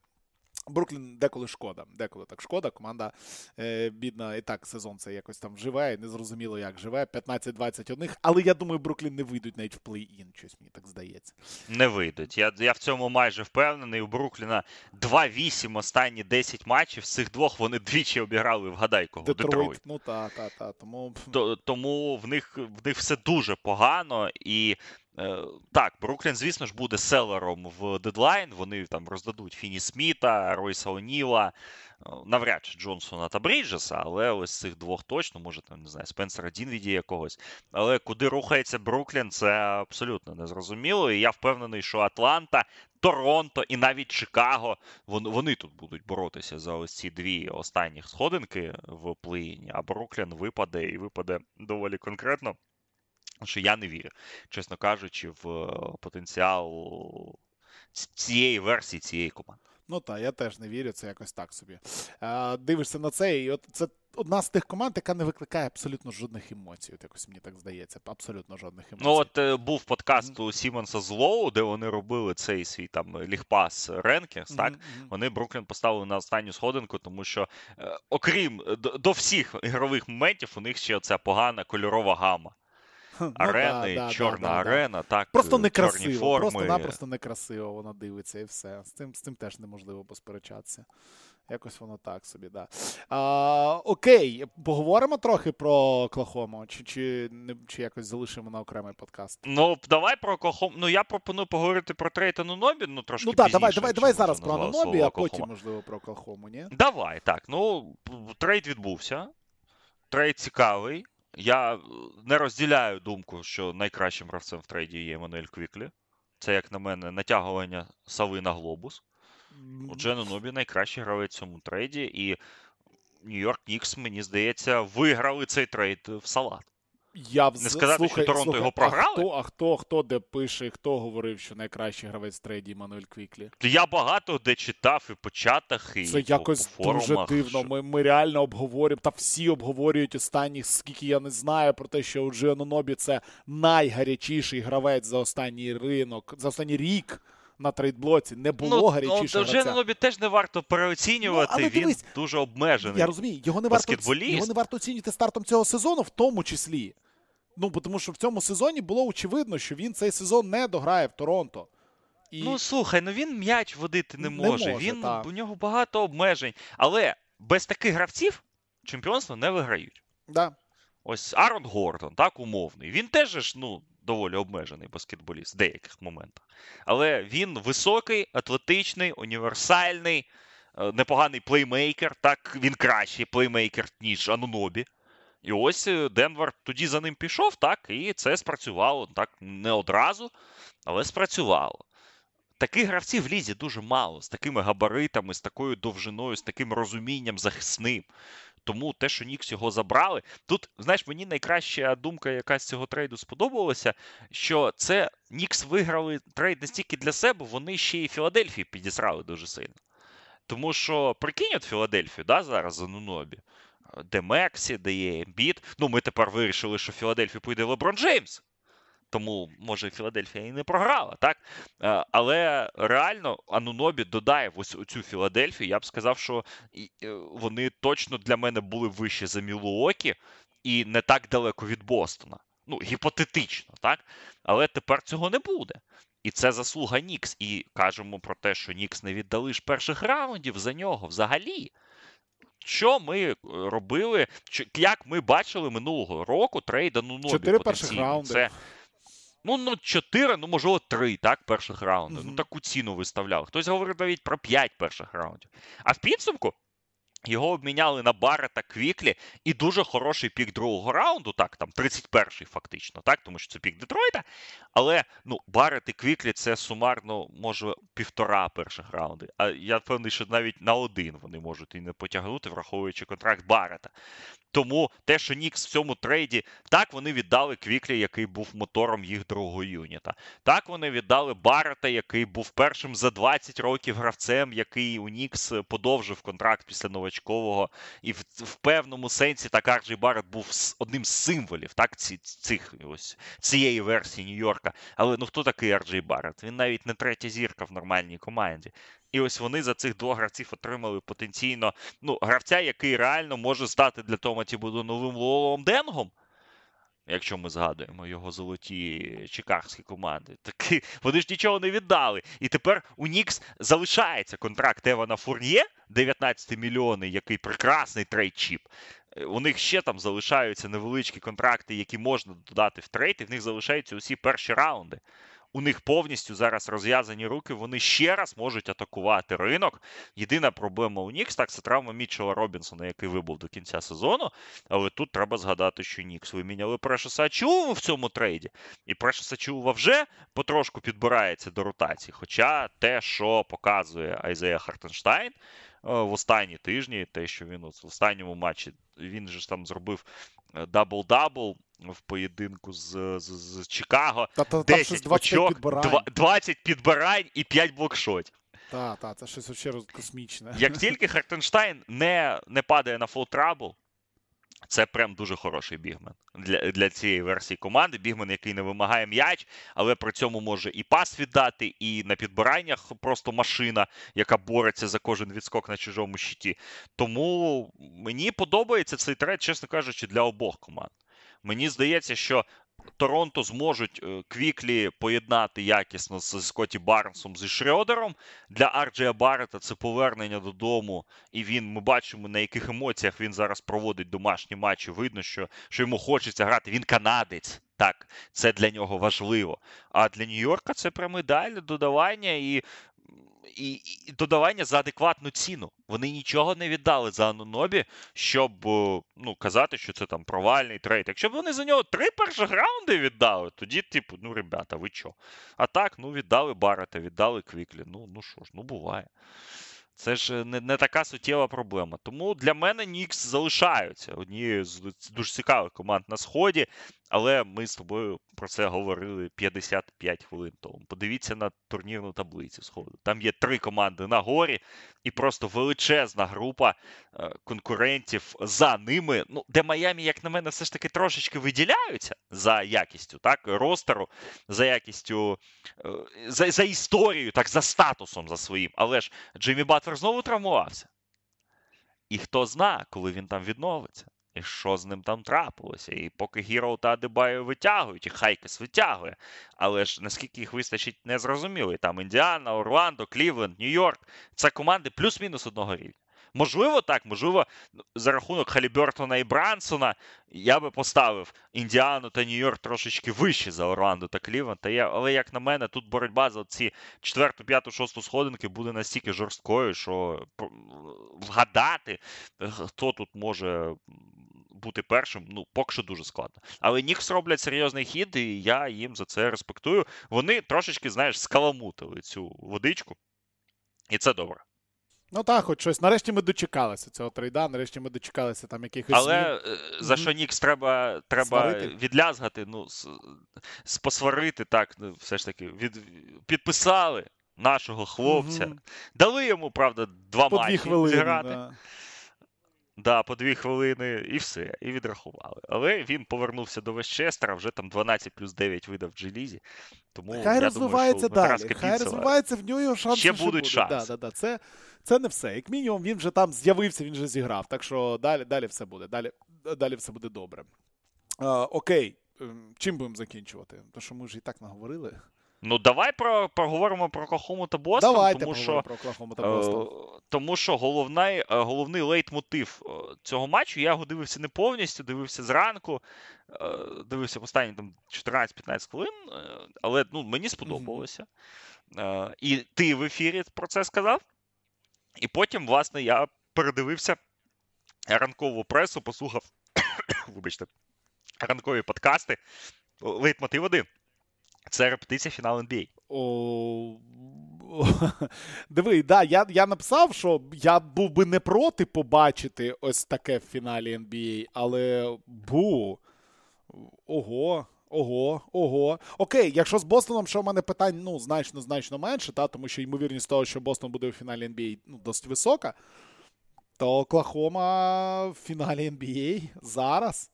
A: Бруклін деколи шкода. Деколи так шкода. Команда е, бідна і так сезон це якось там живе, і незрозуміло, як живе. 15-21. Але я думаю, Бруклін не вийдуть навіть в плей-ін. Щось мені так здається.
B: Не вийдуть. Я я в цьому майже впевнений. У Брукліна 2-8 останні 10 матчів. З цих двох вони двічі обіграли вгадай кого.
A: Детройт.
B: Детройт.
A: Ну та, та, та. Тому
B: тому в них в них все дуже погано і. Е, так, Бруклін, звісно ж, буде селером в дедлайн. Вони там роздадуть Фіні Сміта, Ройса Оніла, е, навряд чи Джонсона та Бріджеса, але ось цих двох точно, може там не знаю, Спенсера Дінвіді якогось. Але куди рухається Бруклін, це абсолютно незрозуміло. І я впевнений, що Атланта, Торонто і навіть Чикаго вони, вони тут будуть боротися за ось ці дві останні сходинки в плей а Бруклін випаде і випаде доволі конкретно що я не вірю, чесно кажучи, в е, потенціал цієї версії цієї команди.
A: Ну так, я теж не вірю, це якось так собі. А, Дивишся на це, і от це одна з тих команд, яка не викликає абсолютно жодних емоцій. От якось мені так здається, абсолютно жодних емоцій.
B: Ну, от е, був подкаст mm-hmm. у Сімонса з Лоу, де вони робили цей свій там лігпас ренкінгс, так? Mm-hmm. Вони Бруклін поставили на останню сходинку, тому що, е, окрім до, до всіх ігрових моментів, у них ще ця погана кольорова гама. <laughs> Ну арени, да, да, чорна да, арена, так.
A: Просто некрасиво, просто-напросто некрасиво воно дивиться і все. З цим з цим теж неможливо посперечатися. Якось воно так собі, да. А, Окей, поговоримо трохи про Оклахому, чи чи, чи якось залишимо на окремий подкаст?
B: Ну, давай про Оклахому. Ну, я пропоную поговорити про трейд Анунобі, ну трошки
A: Ну так, давай давай, давай зараз про Анунобі, а потім, можливо, про Оклахому, ні?
B: Давай, так. Ну, трейд відбувся. Трейд цікавий. Я е, не розділяю думку, що найкращим гравцем в трейді є Еммануель Квіклі. Це, як на мене, натягування сови на глобус. ОДжі Анунобі найкращий гравець в цьому трейді, і Нью-Йорк Нікс, мені здається, виграли цей трейд в салат.
A: Я вз...
B: Не сказати,
A: слухай,
B: що Торонто
A: слухай,
B: його програли.
A: А хто, а хто хто де пише, хто говорив, що найкращий гравець трейді Еммануель Квіклі?
B: Я багато де читав і по чатах, і
A: це
B: по,
A: якось
B: по форумах,
A: дуже дивно.
B: Що...
A: Ми ми реально обговорюємо, та всі обговорюють останніх, скільки я не знаю, про те, що у Джіанонобі це найгарячіший гравець за останній ринок, за останній рік. На трейдблоці не було ну, гарячішого.
B: Ну, вже Нобі теж не варто переоцінювати. Ну, він дивись, дуже обмежений.
A: Я розумію, його не варто його не варто оцінювати стартом цього сезону, в тому числі. Ну, тому що в цьому сезоні було очевидно, що він цей сезон не дограє в Торонто. І...
B: Ну слухай, ну він м'яч водити не
A: Не
B: може.
A: може,
B: він
A: так.
B: у нього багато обмежень. Але без таких гравців чемпіонство не виграють.
A: да.
B: Ось Арон Гордон, так, умовний. Він теж ж, ну, доволі обмежений баскетболіст в деяких моментах. Але він високий, атлетичний, універсальний, е, непоганий плеймейкер. Так, він кращий плеймейкер, ніж Анунобі. І ось е, Денвер тоді за ним пішов, так, і це спрацювало так не одразу, але спрацювало. Таких гравців в лізі дуже мало, з такими габаритами, з такою довжиною, з таким розумінням захисним. Тому те, що Нікс його забрали, тут, знаєш, мені найкраща думка, яка з цього трейду сподобалася, що це Нікс виграли трейд не стільки для себе, вони ще й Філадельфії підісрали дуже сильно. Тому що прикинь от Філадельфію, да, зараз з Анунобі, де Мексі, де є Ембіід. Ну, ми тепер вирішили, що в Філадельфію поїде Леброн Джеймс. Тому, може, Філадельфія і не програла, так? Е, Але реально Анунобі додає ось цю Філадельфію. Я б сказав, що е, вони точно для мене були вище за Мілуокі і не так далеко від Бостона. Ну, гіпотетично, так? Але тепер цього не буде. І це заслуга Нікс. І кажемо про те, що Нікс не віддали ж перших раундів за нього взагалі. Що ми е, робили, як ми бачили минулого року трейд Анунобі
A: Чотири перших раунди.
B: Це Ну, ну, 4, ну, можливо, 3, так, перших раундів. Ну, таку ціну виставляв. Хтось говорив навіть про 5 перших раундів. А в підсумку його обміняли на Баррета Квіклі і дуже хороший пік другого раунду, так, там 31-й фактично, так, тому що це пік Детройта. Але ну, Баррет і Квіклі це сумарно, може, півтора перших раунди. А я впевнений, що навіть на один вони можуть і не потягнути, враховуючи контракт Баррета. Тому те, що Нікс в цьому трейді, так вони віддали Квіклі, який був мотором їх другого юніта. Так вони віддали Баррета, який був першим за 20 років гравцем, який у Нікс подовжив контракт після новачкового. І в, в певному сенсі так Арджей Баррет був одним з символів так, ці, цих, ось, цієї версії Нью-Йорка. Але ну хто такий Арджей Баррет? Він навіть не третя зірка в нормальній команді. І ось вони за цих двох гравців отримали потенційно ну, гравця, який реально може стати для Тома Тібуду новим Луолом Денгом. Якщо ми згадуємо його золоті чикагські команди, <laughs> так вони ж нічого не віддали. І тепер у Нікс залишається контракт Евана Фур'є, 19 мільйонів, який прекрасний trade chip. У них ще там залишаються невеличкі контракти, які можна додати в трейд, і в них залишаються усі перші раунди. У них повністю зараз розв'язані руки, вони ще раз можуть атакувати ринок. Єдина проблема у Нікс, так, це травма Мітчела Робінсона, який вибув до кінця сезону. Але тут треба згадати, що Нікс виміняли Прешеса Ачуву в цьому трейді. І Прешес Ачува вже потрошку підбирається до ротації. Хоча те, що показує Айзея Хартенштайн е, в останні тижні, те, що він в останньому матчі, він же ж там зробив е, дабл-дабл в поєдинку з, з, з Чикаго.
A: Та, та, там 20
B: очок,
A: підбирань.
B: 20 підбирань і 5 блокшотів.
A: Так, так, це щось вообще роз- космічне.
B: Як тільки <laughs> Хартенштайн не, не падає на foul trouble, це прям дуже хороший бігмен для, для цієї версії команди. Бігмен, який не вимагає м'яч, але при цьому може і пас віддати, і на підбираннях просто машина, яка бореться за кожен відскок на чужому щиті. Тому мені подобається цей трейд, чесно кажучи, для обох команд. Мені здається, що Торонто зможуть е, Квіклі поєднати якісно з Скотті Барнсом зі Шрёдером. Для Арджея Баррета це повернення додому, і він ми бачимо, на яких емоціях він зараз проводить домашні матчі. Видно, що, що йому хочеться грати. Він канадець. Так, це для нього важливо. А для Нью-Йорка це прям ідеальне додавання і, і, і додавання за адекватну ціну. Вони нічого не віддали за Анунобі, щоб е, ну, казати, що це там провальний трейд. Якщо б вони за нього три перших раунди віддали, тоді, типу, ну, ребята, ви чо? А так, ну, віддали Баррета, віддали Квіклі. Ну, ну що ж, ну буває. Це ж не, не така суттєва проблема. Тому для мене Нікс залишаються однією з дуже цікавих команд на сході. Але ми з тобою про це говорили 55 хвилин тому. Подивіться на турнірну таблицю сходу. Там є три команди на горі, і просто величезна група е, конкурентів за ними. Ну, де Майамі, як на мене, все ж таки трошечки виділяються за якістю, так, ростеру, за якістю, е, за, за історією, так, за статусом за своїм. Але ж Джиммі Батлер знову травмувався. І хто зна, коли він там відновиться. І що з ним там трапилося? І поки Хіроу та Адебаю витягують, і Хакес витягує. Але ж наскільки їх вистачить, не зрозуміло. І там Індіана, Орландо, Клівленд, Нью-Йорк це команди плюс-мінус одного рівня. Можливо, так, можливо, за рахунок Халібертона і Брансона я би поставив Індіану та Нью-Йорк трошечки вище за Орландо та Клівленд. Але, як на мене, тут боротьба за ці четверту, п'яту, шосту сходинки буде настільки жорсткою, що вгадати, хто тут може бути першим, ну, поки що дуже складно. Але Нікс роблять серйозний хід, і я їм за це респектую. Вони трошечки, знаєш, скаламутили цю водичку, і це добре.
A: Ну так, хоч щось. Нарешті ми дочекалися цього трейда, нарешті ми дочекалися там якихось.
B: Але змін. Е, за що Нікс треба треба відлязгати, ну, с, посварити, так, ну, все ж таки, від, підписали нашого хлопця. Угу. Дали йому, правда, два По матчі зіграти. Да. Да, по дві хвилини і все, і відрахували. Але він повернувся до Вестчестера, вже там 12 плюс 9 видав в Джелізі. Тому
A: Хай
B: я
A: розвивається
B: думаю, що
A: далі. Хай розвивається в нього шанси.
B: Ще будуть
A: буде.
B: шанси.
A: Да, да, да. Це це не все. Як мінімум, він вже там з'явився, він вже зіграв. Так що далі далі все буде. Далі далі все буде добре. А, Окей, ем, чим будемо закінчувати? Тому що ми ж і так наговорили.
B: Ну, давай про, поговоримо про Клахому та Бостон.
A: Давайте
B: тому що,
A: про Клахому та Бостон.
B: Е, тому що головний е, головний лейтмотив е, цього матчу, я його дивився не повністю, дивився зранку, е, дивився останні там 14-15 хвилин, але ну, мені сподобалося. Mm-hmm. І ти в ефірі про це сказав. І потім, власне, я передивився ранкову пресу, послухав, <coughs> вибачте, ранкові подкасти. Лейтмотив один. Це репетиція фіналу NBA.
A: О... <laughs> Диви, да, я я написав, що я був би не проти побачити ось таке в фіналі NBA, але бу. Ого. Ого, ого. Окей, якщо з Бостоном, що в мене питань ну, значно значно менше, та, тому що ймовірність того, що Бостон буде у фіналі NBA ну, досить висока, то Оклахома в фіналі NBA зараз.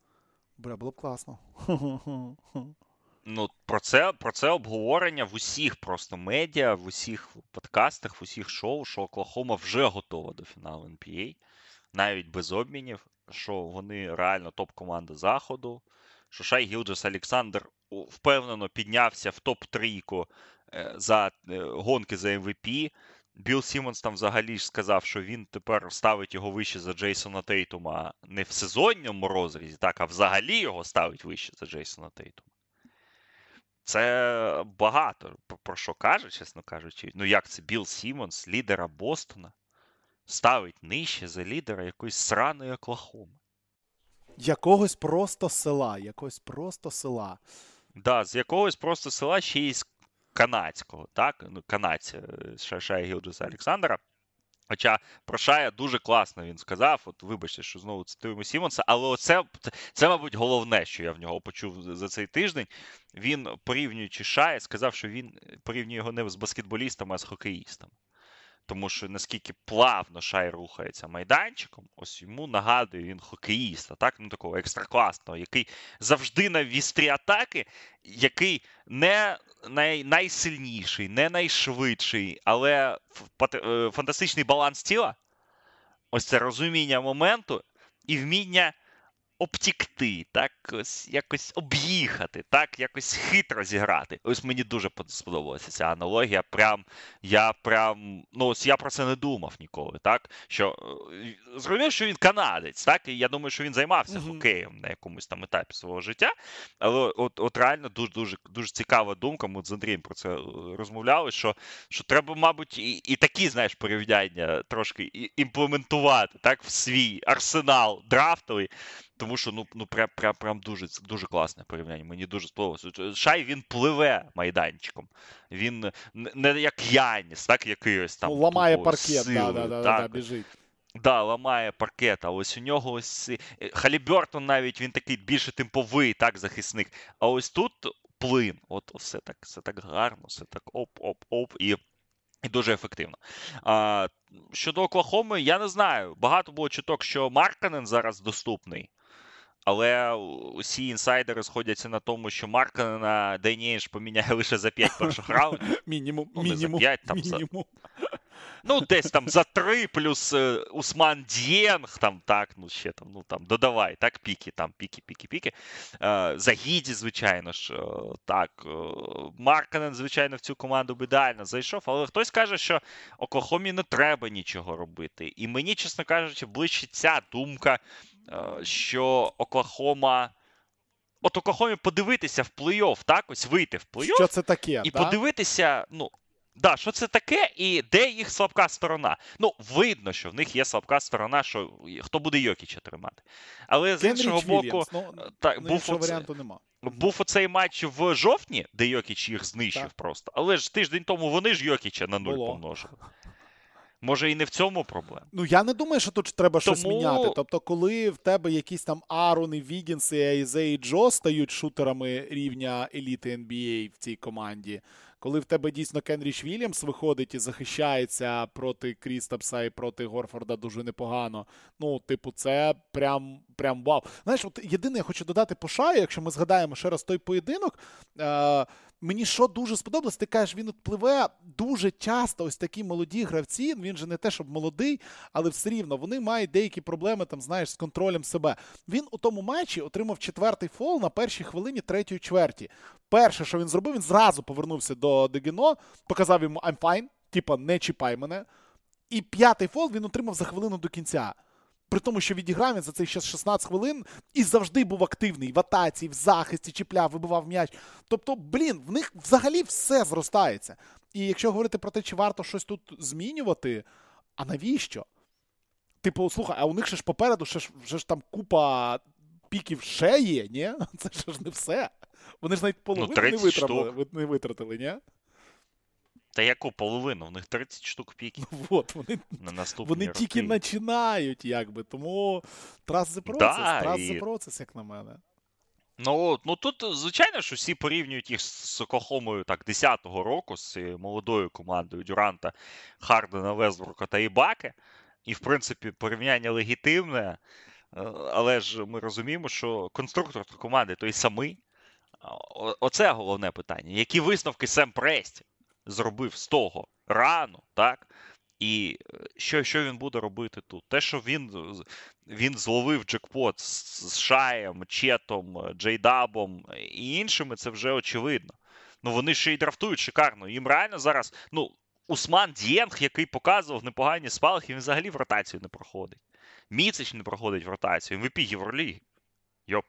A: Бля, було б класно. <laughs>
B: Ну, про це про це обговорення в усіх просто медіа, в усіх подкастах, в усіх шоу, що Оклахома вже готова до фіналу NBA, навіть без обмінів, що вони реально топ-команда Заходу, що Шай Гілджес Олександр впевнено піднявся в топ-трійку е, за е, гонки за MVP. Білл Сімонс там взагалі ж сказав, що він тепер ставить його вище за Джейсона Тейтума не в сезонному розрізі, так, а взагалі його ставить вище за Джейсона Тейтума. Це багато про що каже, чесно кажучи. Ну як це Білл Сімонс, лідера Бостона, ставить нижче за лідера якоїсь сраної Оклахоми.
A: Якогось просто села, якогось просто села.
B: Да, з якогось просто села ще й з канадського, так? Ну, канадця Шая Гілджеса Олександра. Хоча про Шая дуже класно він сказав. От вибачте, що знову цитуємо Сімонса, але оце, це, мабуть, головне, що я в нього почув за цей тиждень. Він, порівнюючи Шая, сказав, що він порівнює його не з баскетболістами, а з хокеїстами. Тому що наскільки плавно Шай рухається майданчиком, ось йому нагадує він хокеїста, так? Ну такого екстракласного, який завжди на вістрі атаки, який не най, найсильніший, не найшвидший, але е, фантастичний баланс тіла. Ось це розуміння моменту і вміння обтікти, так, ось якось об'їхати, так, якось хитро зіграти. Ось мені дуже сподобалася ця аналогія. Прям я прям, ну ось я про це не думав ніколи. так, що е, Зрозумів, що він канадець, так, і я думаю, що він займався mm-hmm. хокеєм на якомусь там етапі свого життя. Але от от реально дуже дуже дуже цікава думка. Ми з Андрієм про це е, розмовляли. Що що треба, мабуть, і і такі, знаєш, порівняння трошки імплементувати так, в свій арсенал драфтовий. Тому що ну ну прям прям, прям дуже дуже класне порівняння. Мені дуже сподобалося. Шай він пливе майданчиком. Він не як Яніс, так якийсь там.
A: Ну, ламає тупо, паркет, сили, да, да, да, да, біжить.
B: Да, ламає паркет, а ось у нього ось е, Халібертон навіть він такий більше темповий, так, захисник. А ось тут плин. От все так все так гарно, все так оп-оп-оп. І і дуже ефективно. А, Щодо Оклахоми, я не знаю. Багато було чуток, що Марканен зараз доступний. Але усі інсайдери сходяться на тому, що Марканена Дейніш поміняє лише за 5 перших раундів. <laughs>
A: Мінімум.
B: Ну,
A: мінімум,
B: за 5, там,
A: мінімум.
B: Ну, десь там за три, плюс е, Усман Дієнг, там так, ну ще там, ну там додавай, так, піки, там, піки, піки, піки. Е, Загіді, звичайно ж, е, так. Марканен, звичайно, в цю команду б ідеально зайшов, але хтось каже, що Оклахомі не треба нічого робити. І мені, чесно кажучи, ближче ця думка, що Оклахома. От Оклахомі подивитися в плей-офф, так, ось вийти в плей-офф.
A: Що це таке?
B: І
A: да?
B: подивитися, ну, да, що це таке, і де їх слабка сторона. Ну, видно, що в них є слабка сторона, що хто буде Йокіча тримати. Але з іншого боку,
A: ну,
B: так,
A: ну,
B: був, оце,
A: варіанту нема.
B: був оцей матч в жовтні, де Йокіч їх знищив
A: Так.
B: просто. Але ж тиждень тому вони ж Йокіча на нуль
A: Було.
B: помножили. Може, і не в цьому проблема.
A: Ну я не думаю, що тут треба щось міняти. Тобто, коли в тебе якісь там Аруни, Вігінси, Айзе і Джо стають шутерами рівня еліти NBA в цій команді, коли в тебе дійсно Кенріч Вільямс виходить і захищається проти Крістапса і проти Горфорда дуже непогано. Ну, типу, це прям прям вау. Знаєш, от єдине, я хочу додати по Шаю, якщо ми згадаємо ще раз той поєдинок. Е- Мені що дуже сподобалось, ти кажеш, він от дуже часто. Ось такі молоді гравці. Він же не те, щоб молодий, але все рівно вони мають деякі проблеми там, знаєш, з контролем себе. Він у тому матчі отримав четвертий фол на першій хвилині третьої чверті. Перше, що він зробив, він зразу повернувся до Дегіно, показав йому I'm fine, типа не чіпай мене. І п'ятий фол він отримав за хвилину до кінця. При тому, що відіграв він за цей ще 16 хвилин і завжди був активний в атаці, в захисті, чіпляв, вибивав м'яч. Тобто, блін, в них взагалі все зростається. І якщо говорити про те, чи варто щось тут змінювати, а навіщо? Типу, слухай, а у них ще ж попереду ще ж, вже ж там купа піків ще є, ні? <laughs> Це ж не все. Вони ж навіть половину не, витратили,
B: штук.
A: не витратили, ні?
B: Та яку половину? В них 30 штук піків
A: От, вони
B: на наступні
A: Вони
B: роки.
A: тільки починають, якби. Тому the process,
B: Да,
A: trust
B: і-
A: process, як на мене.
B: Ну, от, ну тут, звичайно, що всі порівнюють їх з Оклахомою так 10-го року з молодою командою Дюранта, Хардена, Вестбрука та Ібаки. І, в принципі, порівняння легітимне. е, Але ж ми розуміємо, що конструктор команди той самий. Оце головне питання. Які висновки Сем Престі зробив з того рану, так? І е, що, що він буде робити тут? Те, що він, він зловив джекпот з, Шаєм, Четом, е, Джейдабом і іншими, це вже очевидно. Ну вони ще й драфтують шикарно. Їм реально зараз, ну, Усман Дієнг, який показував непогані спалахи, він взагалі в ротацію не проходить. Міцич не проходить в ротацію, він МВП Євроліги. Йоп.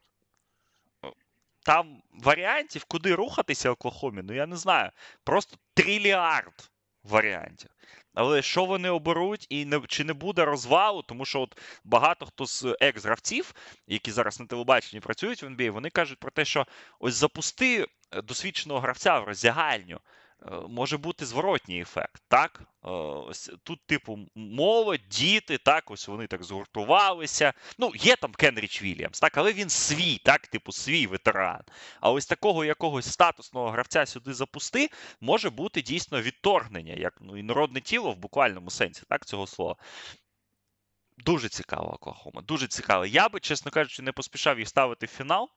B: Там варіантів, куди рухатися Оклахомі, ну я не знаю. Просто триліард варіантів. Але що вони оберуть, і не, чи не буде розвалу, тому що от багато хто з екс-гравців, які зараз на телебаченні працюють в NBA, вони кажуть про те, що ось запусти е, досвідченого гравця в роздягальню, може бути зворотній ефект. Так? Е, Ось тут, типу, молодь, діти, так, ось вони так згуртувалися. Ну, є там Кенріч Вільямс, так, але він свій, так, типу, свій ветеран. А ось такого якогось статусного гравця сюди запусти, може бути дійсно відторгнення, як ну, інородне тіло в буквальному сенсі, так, цього слова. Дуже цікаво Оклахома, дуже цікаво. Я би, чесно кажучи, не поспішав їх ставити в фінал,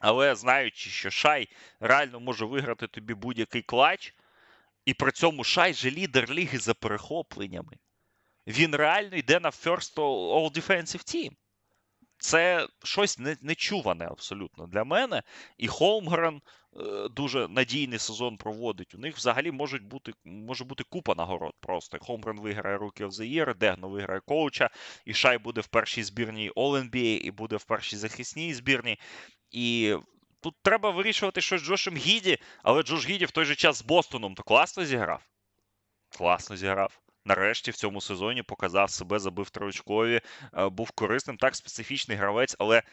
B: але знаючи, що Шай реально може виграти тобі будь-який клач, і при цьому Шай же лідер ліги за перехопленнями. Він реально йде на First All Defensive Team. Це щось нечуване абсолютно для мене. І Холмгрен дуже надійний сезон проводить. У них взагалі можуть бути, може бути купа нагород просто. Холмгрен виграє Rookie of the Year, Дегно виграє коуча, і Шай буде в першій збірній All-NBA, і буде в першій захисній збірній. І тут треба вирішувати щось з Джошем Гіді, але Джош Гіді в той же час з Бостоном то класно зіграв. Класно зіграв. Нарешті в цьому сезоні показав себе, забив троочкові, е, був корисним, так специфічний гравець, але е,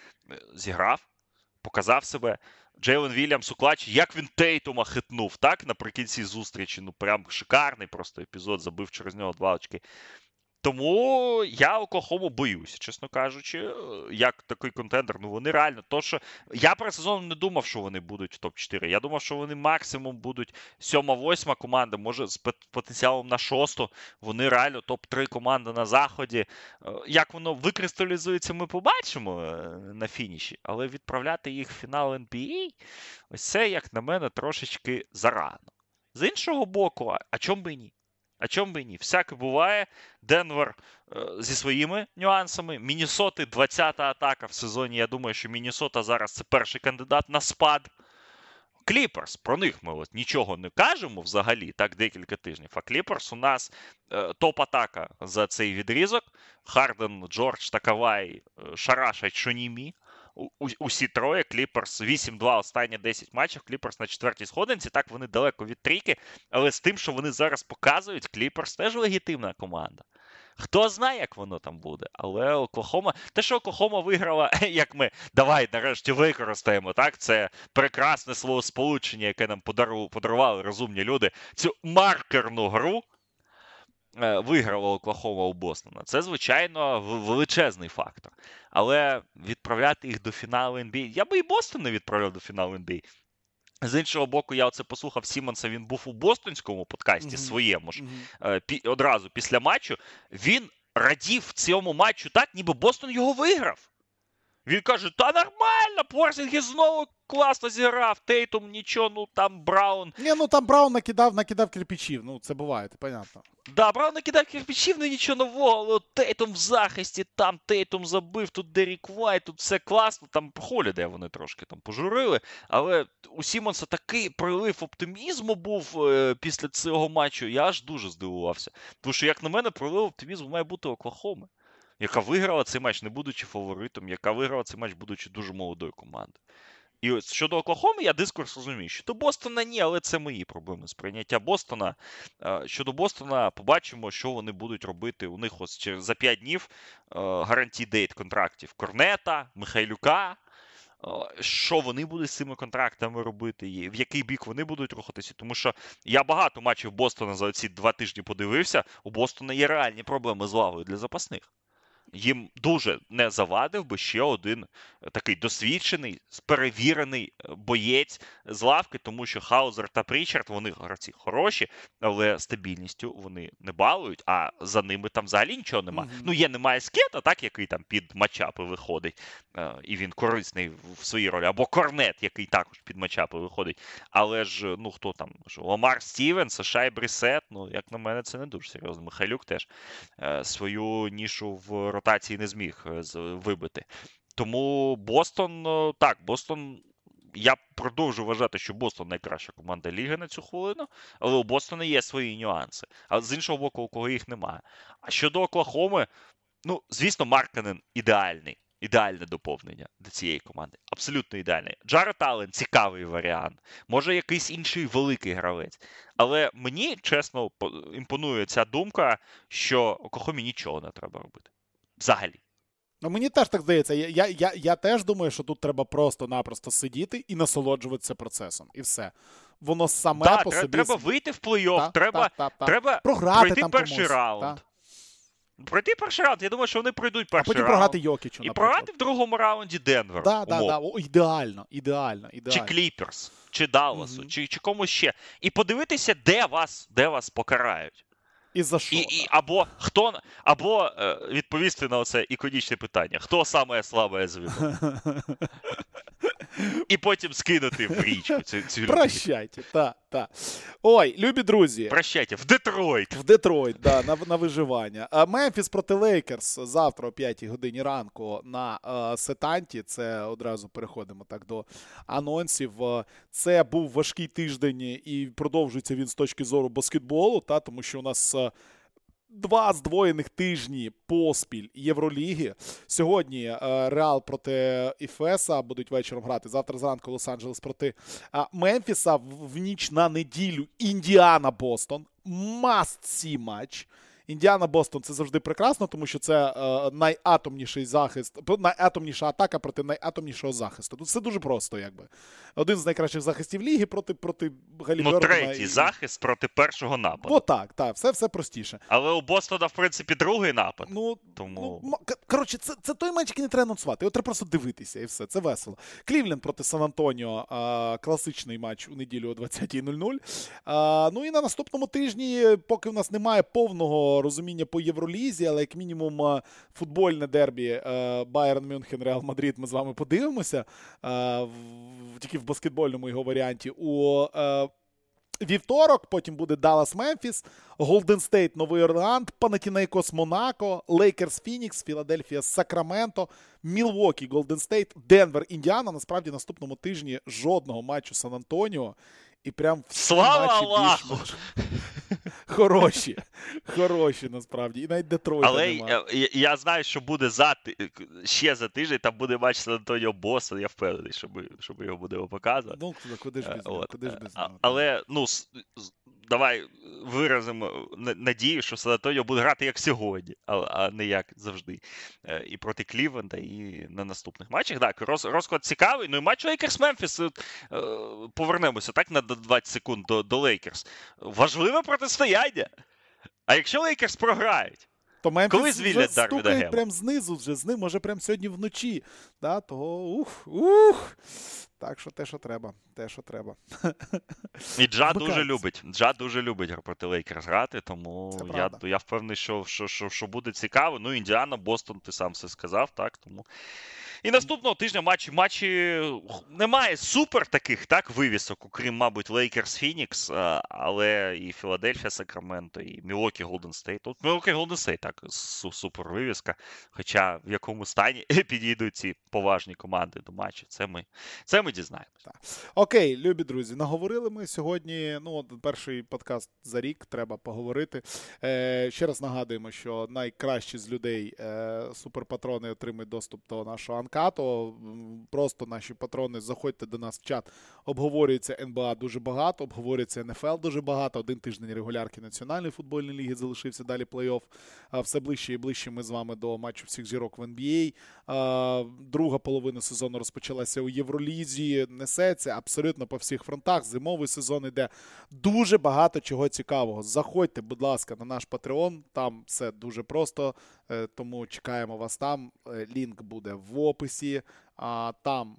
B: зіграв, показав себе. Джейлен Вільямс у клатчі, як він Тейтума хитнув, так, наприкінці зустрічі. Ну, прям шикарний просто епізод, забив через нього два очки. Тому я Оклахому боюсь, чесно кажучи, е, як такий контендер. Ну вони реально, то що я перед сезоном не думав, що вони будуть в топ-4. Я думав, що вони максимум будуть сьома-восьма команда, може з потенціалом на шосту. Вони реально топ-3 команда на заході. Е, Як воно викристалізується, ми побачимо е, на фініші, але відправляти їх в фінал NBA, ось це, як на мене, трошечки зарано. З іншого боку, а- чому би ні? А чому би ні? Всяке буває. Денвер зі своїми нюансами. Мінісоти 20-та атака в сезоні. Я думаю, що Мінісота зараз це перший кандидат на спад. Кліперс, про них ми от нічого не кажемо взагалі, так декілька тижнів. А Кліперс у нас е, топ-атака за цей відрізок. Харден, Джордж та Кавай е, шарашать Шонімі. Усі троє Кліперс 8-2 останні 10 матчів. Кліперс на четвертій сходинці. Так вони далеко від трійки. Але з тим, що вони зараз показують, Кліперс теж легітимна команда. Хто знає, як воно там буде, але Оклахома, те, що Оклахома виграла, <laughs> як ми давай нарешті використаємо, так? Це прекрасне словосполучення, яке нам подарували розумні люди. Цю маркерну гру виграла Оклахома у Бостона. Це, звичайно, величезний фактор. Але відправляти їх до фіналу NBA, я би і Бостон не відправляв до фіналу NBA. З іншого боку, я оце послухав Сімонса. Він був у Бостонському подкасті mm-hmm. своєму ж mm-hmm. одразу після матчу. Він радів цьому матчу так, ніби Бостон його виграв. Він каже: Та нормально, Порзінги знову класно зіграв. Тейтум нічого, ну там Браун.
A: Ні, ну там Браун накидав накидав кирпичів. Ну, це буває, це понятно.
B: Да, Браун накидав кирпичів, ну нічого нового, але Тейтум в захисті, там Тейтум забив, тут Дерік Вайт, тут все класно, там Холіде вони трошки там пожурили. Але у Сімонса такий прилив оптимізму був е, після цього матчу. Я аж дуже здивувався. Тому що, як на мене, прилив оптимізму має бути Оклахоми яка виграла цей матч, не будучи фаворитом, яка виграла цей матч, будучи дуже молодою командою. І ось щодо Оклахоми, я дискурс розумію. Щодо Бостона ні, але це мої проблеми сприйняття Бостона. Щодо Бостона, побачимо, що вони будуть робити. У них ось через за 5 днів гарантій дейт контрактів Корнета, Михайлюка. Що вони будуть з цими контрактами робити, і в який бік вони будуть рухатися? Тому що я багато матчів Бостона за ці два тижні подивився. У Бостона є реальні проблеми з лавою для запасних їм дуже не завадив би ще один е, такий досвідчений, перевірений е, боєць з лавки, тому що Хаузер та Прічард, вони гравці хороші, але стабільністю вони не балують, а за ними там взагалі нічого немає. Mm-hmm. Ну, є немає скета, так, який там під матчапи виходить, е, і він корисний в своїй ролі, або Корнет, який також під матчапи виходить. Але ж, ну хто там? Ламар Стівенс, Шай Брісет, ну, як на мене, це не дуже серйозно. Михайлюк теж свою нішу в ротації не зміг е, вибити. Тому Бостон, е, так, Бостон. Я продовжу вважати, що Бостон найкраща команда ліги на цю хвилину, але у Бостона є свої нюанси. А з іншого боку, у кого їх немає. А щодо Оклахоми, ну, звісно, Марканен ідеальний, ідеальне доповнення до цієї команди. Абсолютно ідеальний. Джаред Аллен цікавий варіант. Може, якийсь інший великий гравець. Але мені чесно імпонує ця думка, що Оклахомі нічого не треба робити. Взагалі.
A: Ну, мені теж так здається. Я я, я, я теж думаю, що тут треба просто-напросто сидіти і насолоджуватися процесом. І все. Воно саме
B: да,
A: по собі...
B: Треба вийти в плей-офф, треба та, та, треба Програти пройти там перший комусь, раунд. Пройти перший раунд. Я думаю, що вони пройдуть перший
A: а потім
B: раунд.
A: програти Йокічу,
B: І програти в другому раунді Денвер.
A: Да, да, да. О, ідеально, ідеально, ідеально.
B: Чи Кліперс, чи Далласу, угу. чи чи комусь ще. І подивитися, де вас де вас покарають.
A: І за що? І,
B: і, Або хто, або е, відповісти на це іконічне питання: хто саме слабе звено? <laughs> І потім скинути в річку цю цю
A: Прощайте, так, так. Ой, любі друзі.
B: Прощайте, в Детройт.
A: В Детройт, да, на на виживання. Мемфіс проти Лейкерс завтра о 5 годині ранку на uh, Сетанті. Це одразу переходимо так до анонсів. Це був важкий тиждень і продовжується він з точки зору баскетболу, та, тому що у нас Два здвоєних тижні поспіль Євроліги. Сьогодні е, Реал проти Іфеса будуть вечором грати. Завтра зранку Лос-Анджелес проти е, Мемфіса. В ніч на неділю Індіана Бостон. Must see матч. Індіана Бостон це завжди прекрасно, тому що це е, найатомніший захист, найатомніша атака проти найатомнішого захисту. Тут все дуже просто, якби. Один з найкращих захистів ліги проти проти
B: Галіберна. Ну, третій і... захист проти першого нападу.
A: О, так, так, все все простіше.
B: Але у Бостона, в принципі, другий напад. Ну, тому...
A: ну коротше, це це той матч, який не треба анонсувати. Його треба просто дивитися, і все. Це весело. Клівленд проти Сан-Антоніо. Класичний матч у неділю о 20.00. Ну і на наступному тижні, поки в нас немає повного розуміння по Євролізі, але як мінімум е, футбольне дербі Байерн Мюнхен, Реал Мадрид ми з вами подивимося. Е, тільки в баскетбольному його варіанті. У е, вівторок, потім буде Даллас Мемфіс, Голден Стейт, Новий Орлеан, Панатінейкос Монако, Лейкерс Фінікс, Філадельфія Сакраменто, Мілвокі, Голден Стейт, Денвер, Індіана. Насправді наступному тижні жодного матчу Сан Антоніо. І прям
B: Слава
A: матчі
B: Аллаху!
A: хороші. Хороші, насправді. І навіть Детройта
B: Але
A: немає.
B: я, я знаю, що буде за ще за тиждень, там буде матч Сан Антоніо Бостон, я впевнений, що ми, що ми його будемо показувати.
A: Ну, куди ж без нього,
B: е,
A: без нього.
B: Але ну давай виразимо надію, що Сан Антоніо буде грати як сьогодні, а, не як завжди. Е, І проти Клівленда, і на наступних матчах. Так, роз, розклад цікавий. Ну і матч Лейкерс Мемфіс. е, Повернемося так на 20 секунд до, до Лейкерс. Важливе протистояння. А якщо Лейкерс програють,
A: То Мемфіс
B: Коли звільнять
A: вже стукають прям знизу, вже з ним, може прям сьогодні вночі. Да, того ух, ух. Так що те, що треба, те, що треба. <laughs>
B: І Джа дуже любить. Джа дуже любить проти Лейкерс грати, тому я, я впевнений, що, що, що, що буде цікаво. Ну, Індіана, Бостон, ти сам все сказав, так. Тому. І наступного тижня матчі, матчі немає супер таких так, вивісок, окрім, мабуть, Лейкерс Фінікс, але і Філадельфія, Сакраменто, і Мілвокі Голден Стейт. Тут Мілвокі Голден Стейт, так, су- супер вивіска. Хоча в якому стані <laughs> підійдуть ці поважні команди до матчу, це ми, це ми дізнаємося.
A: Окей, любі друзі, наговорили ми сьогодні. Ну, от перший подкаст за рік треба поговорити. Е, ще раз нагадуємо, що найкращі з людей е, суперпатрони отримують доступ до нашого uncut у. М, Просто наші патрони заходьте до нас в чат. Обговорюється НБА дуже багато, обговорюється НФЛ дуже багато. Один тиждень регулярки Національної футбольної ліги залишився далі плей-офф. Все ближче і ближче ми з вами до матчу всіх зірок в NBA. Друга половина сезону розпочалася у Євролізі. Несеться абсолютно по всіх фронтах. Зимовий сезон іде дуже багато чого цікавого. Заходьте, будь ласка, на наш Patreon. Там все дуже просто. Е, Тому чекаємо вас там. Е, Лінк буде в описі. А там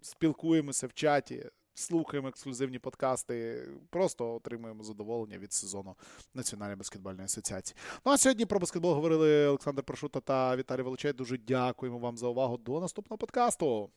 A: спілкуємося в чаті. Слухаємо ексклюзивні подкасти, просто отримуємо задоволення від сезону Національної баскетбольної асоціації. Ну а сьогодні про баскетбол говорили Олександр Прошута та Віталій Волочай. Дуже дякуємо вам за увагу. До наступного подкасту.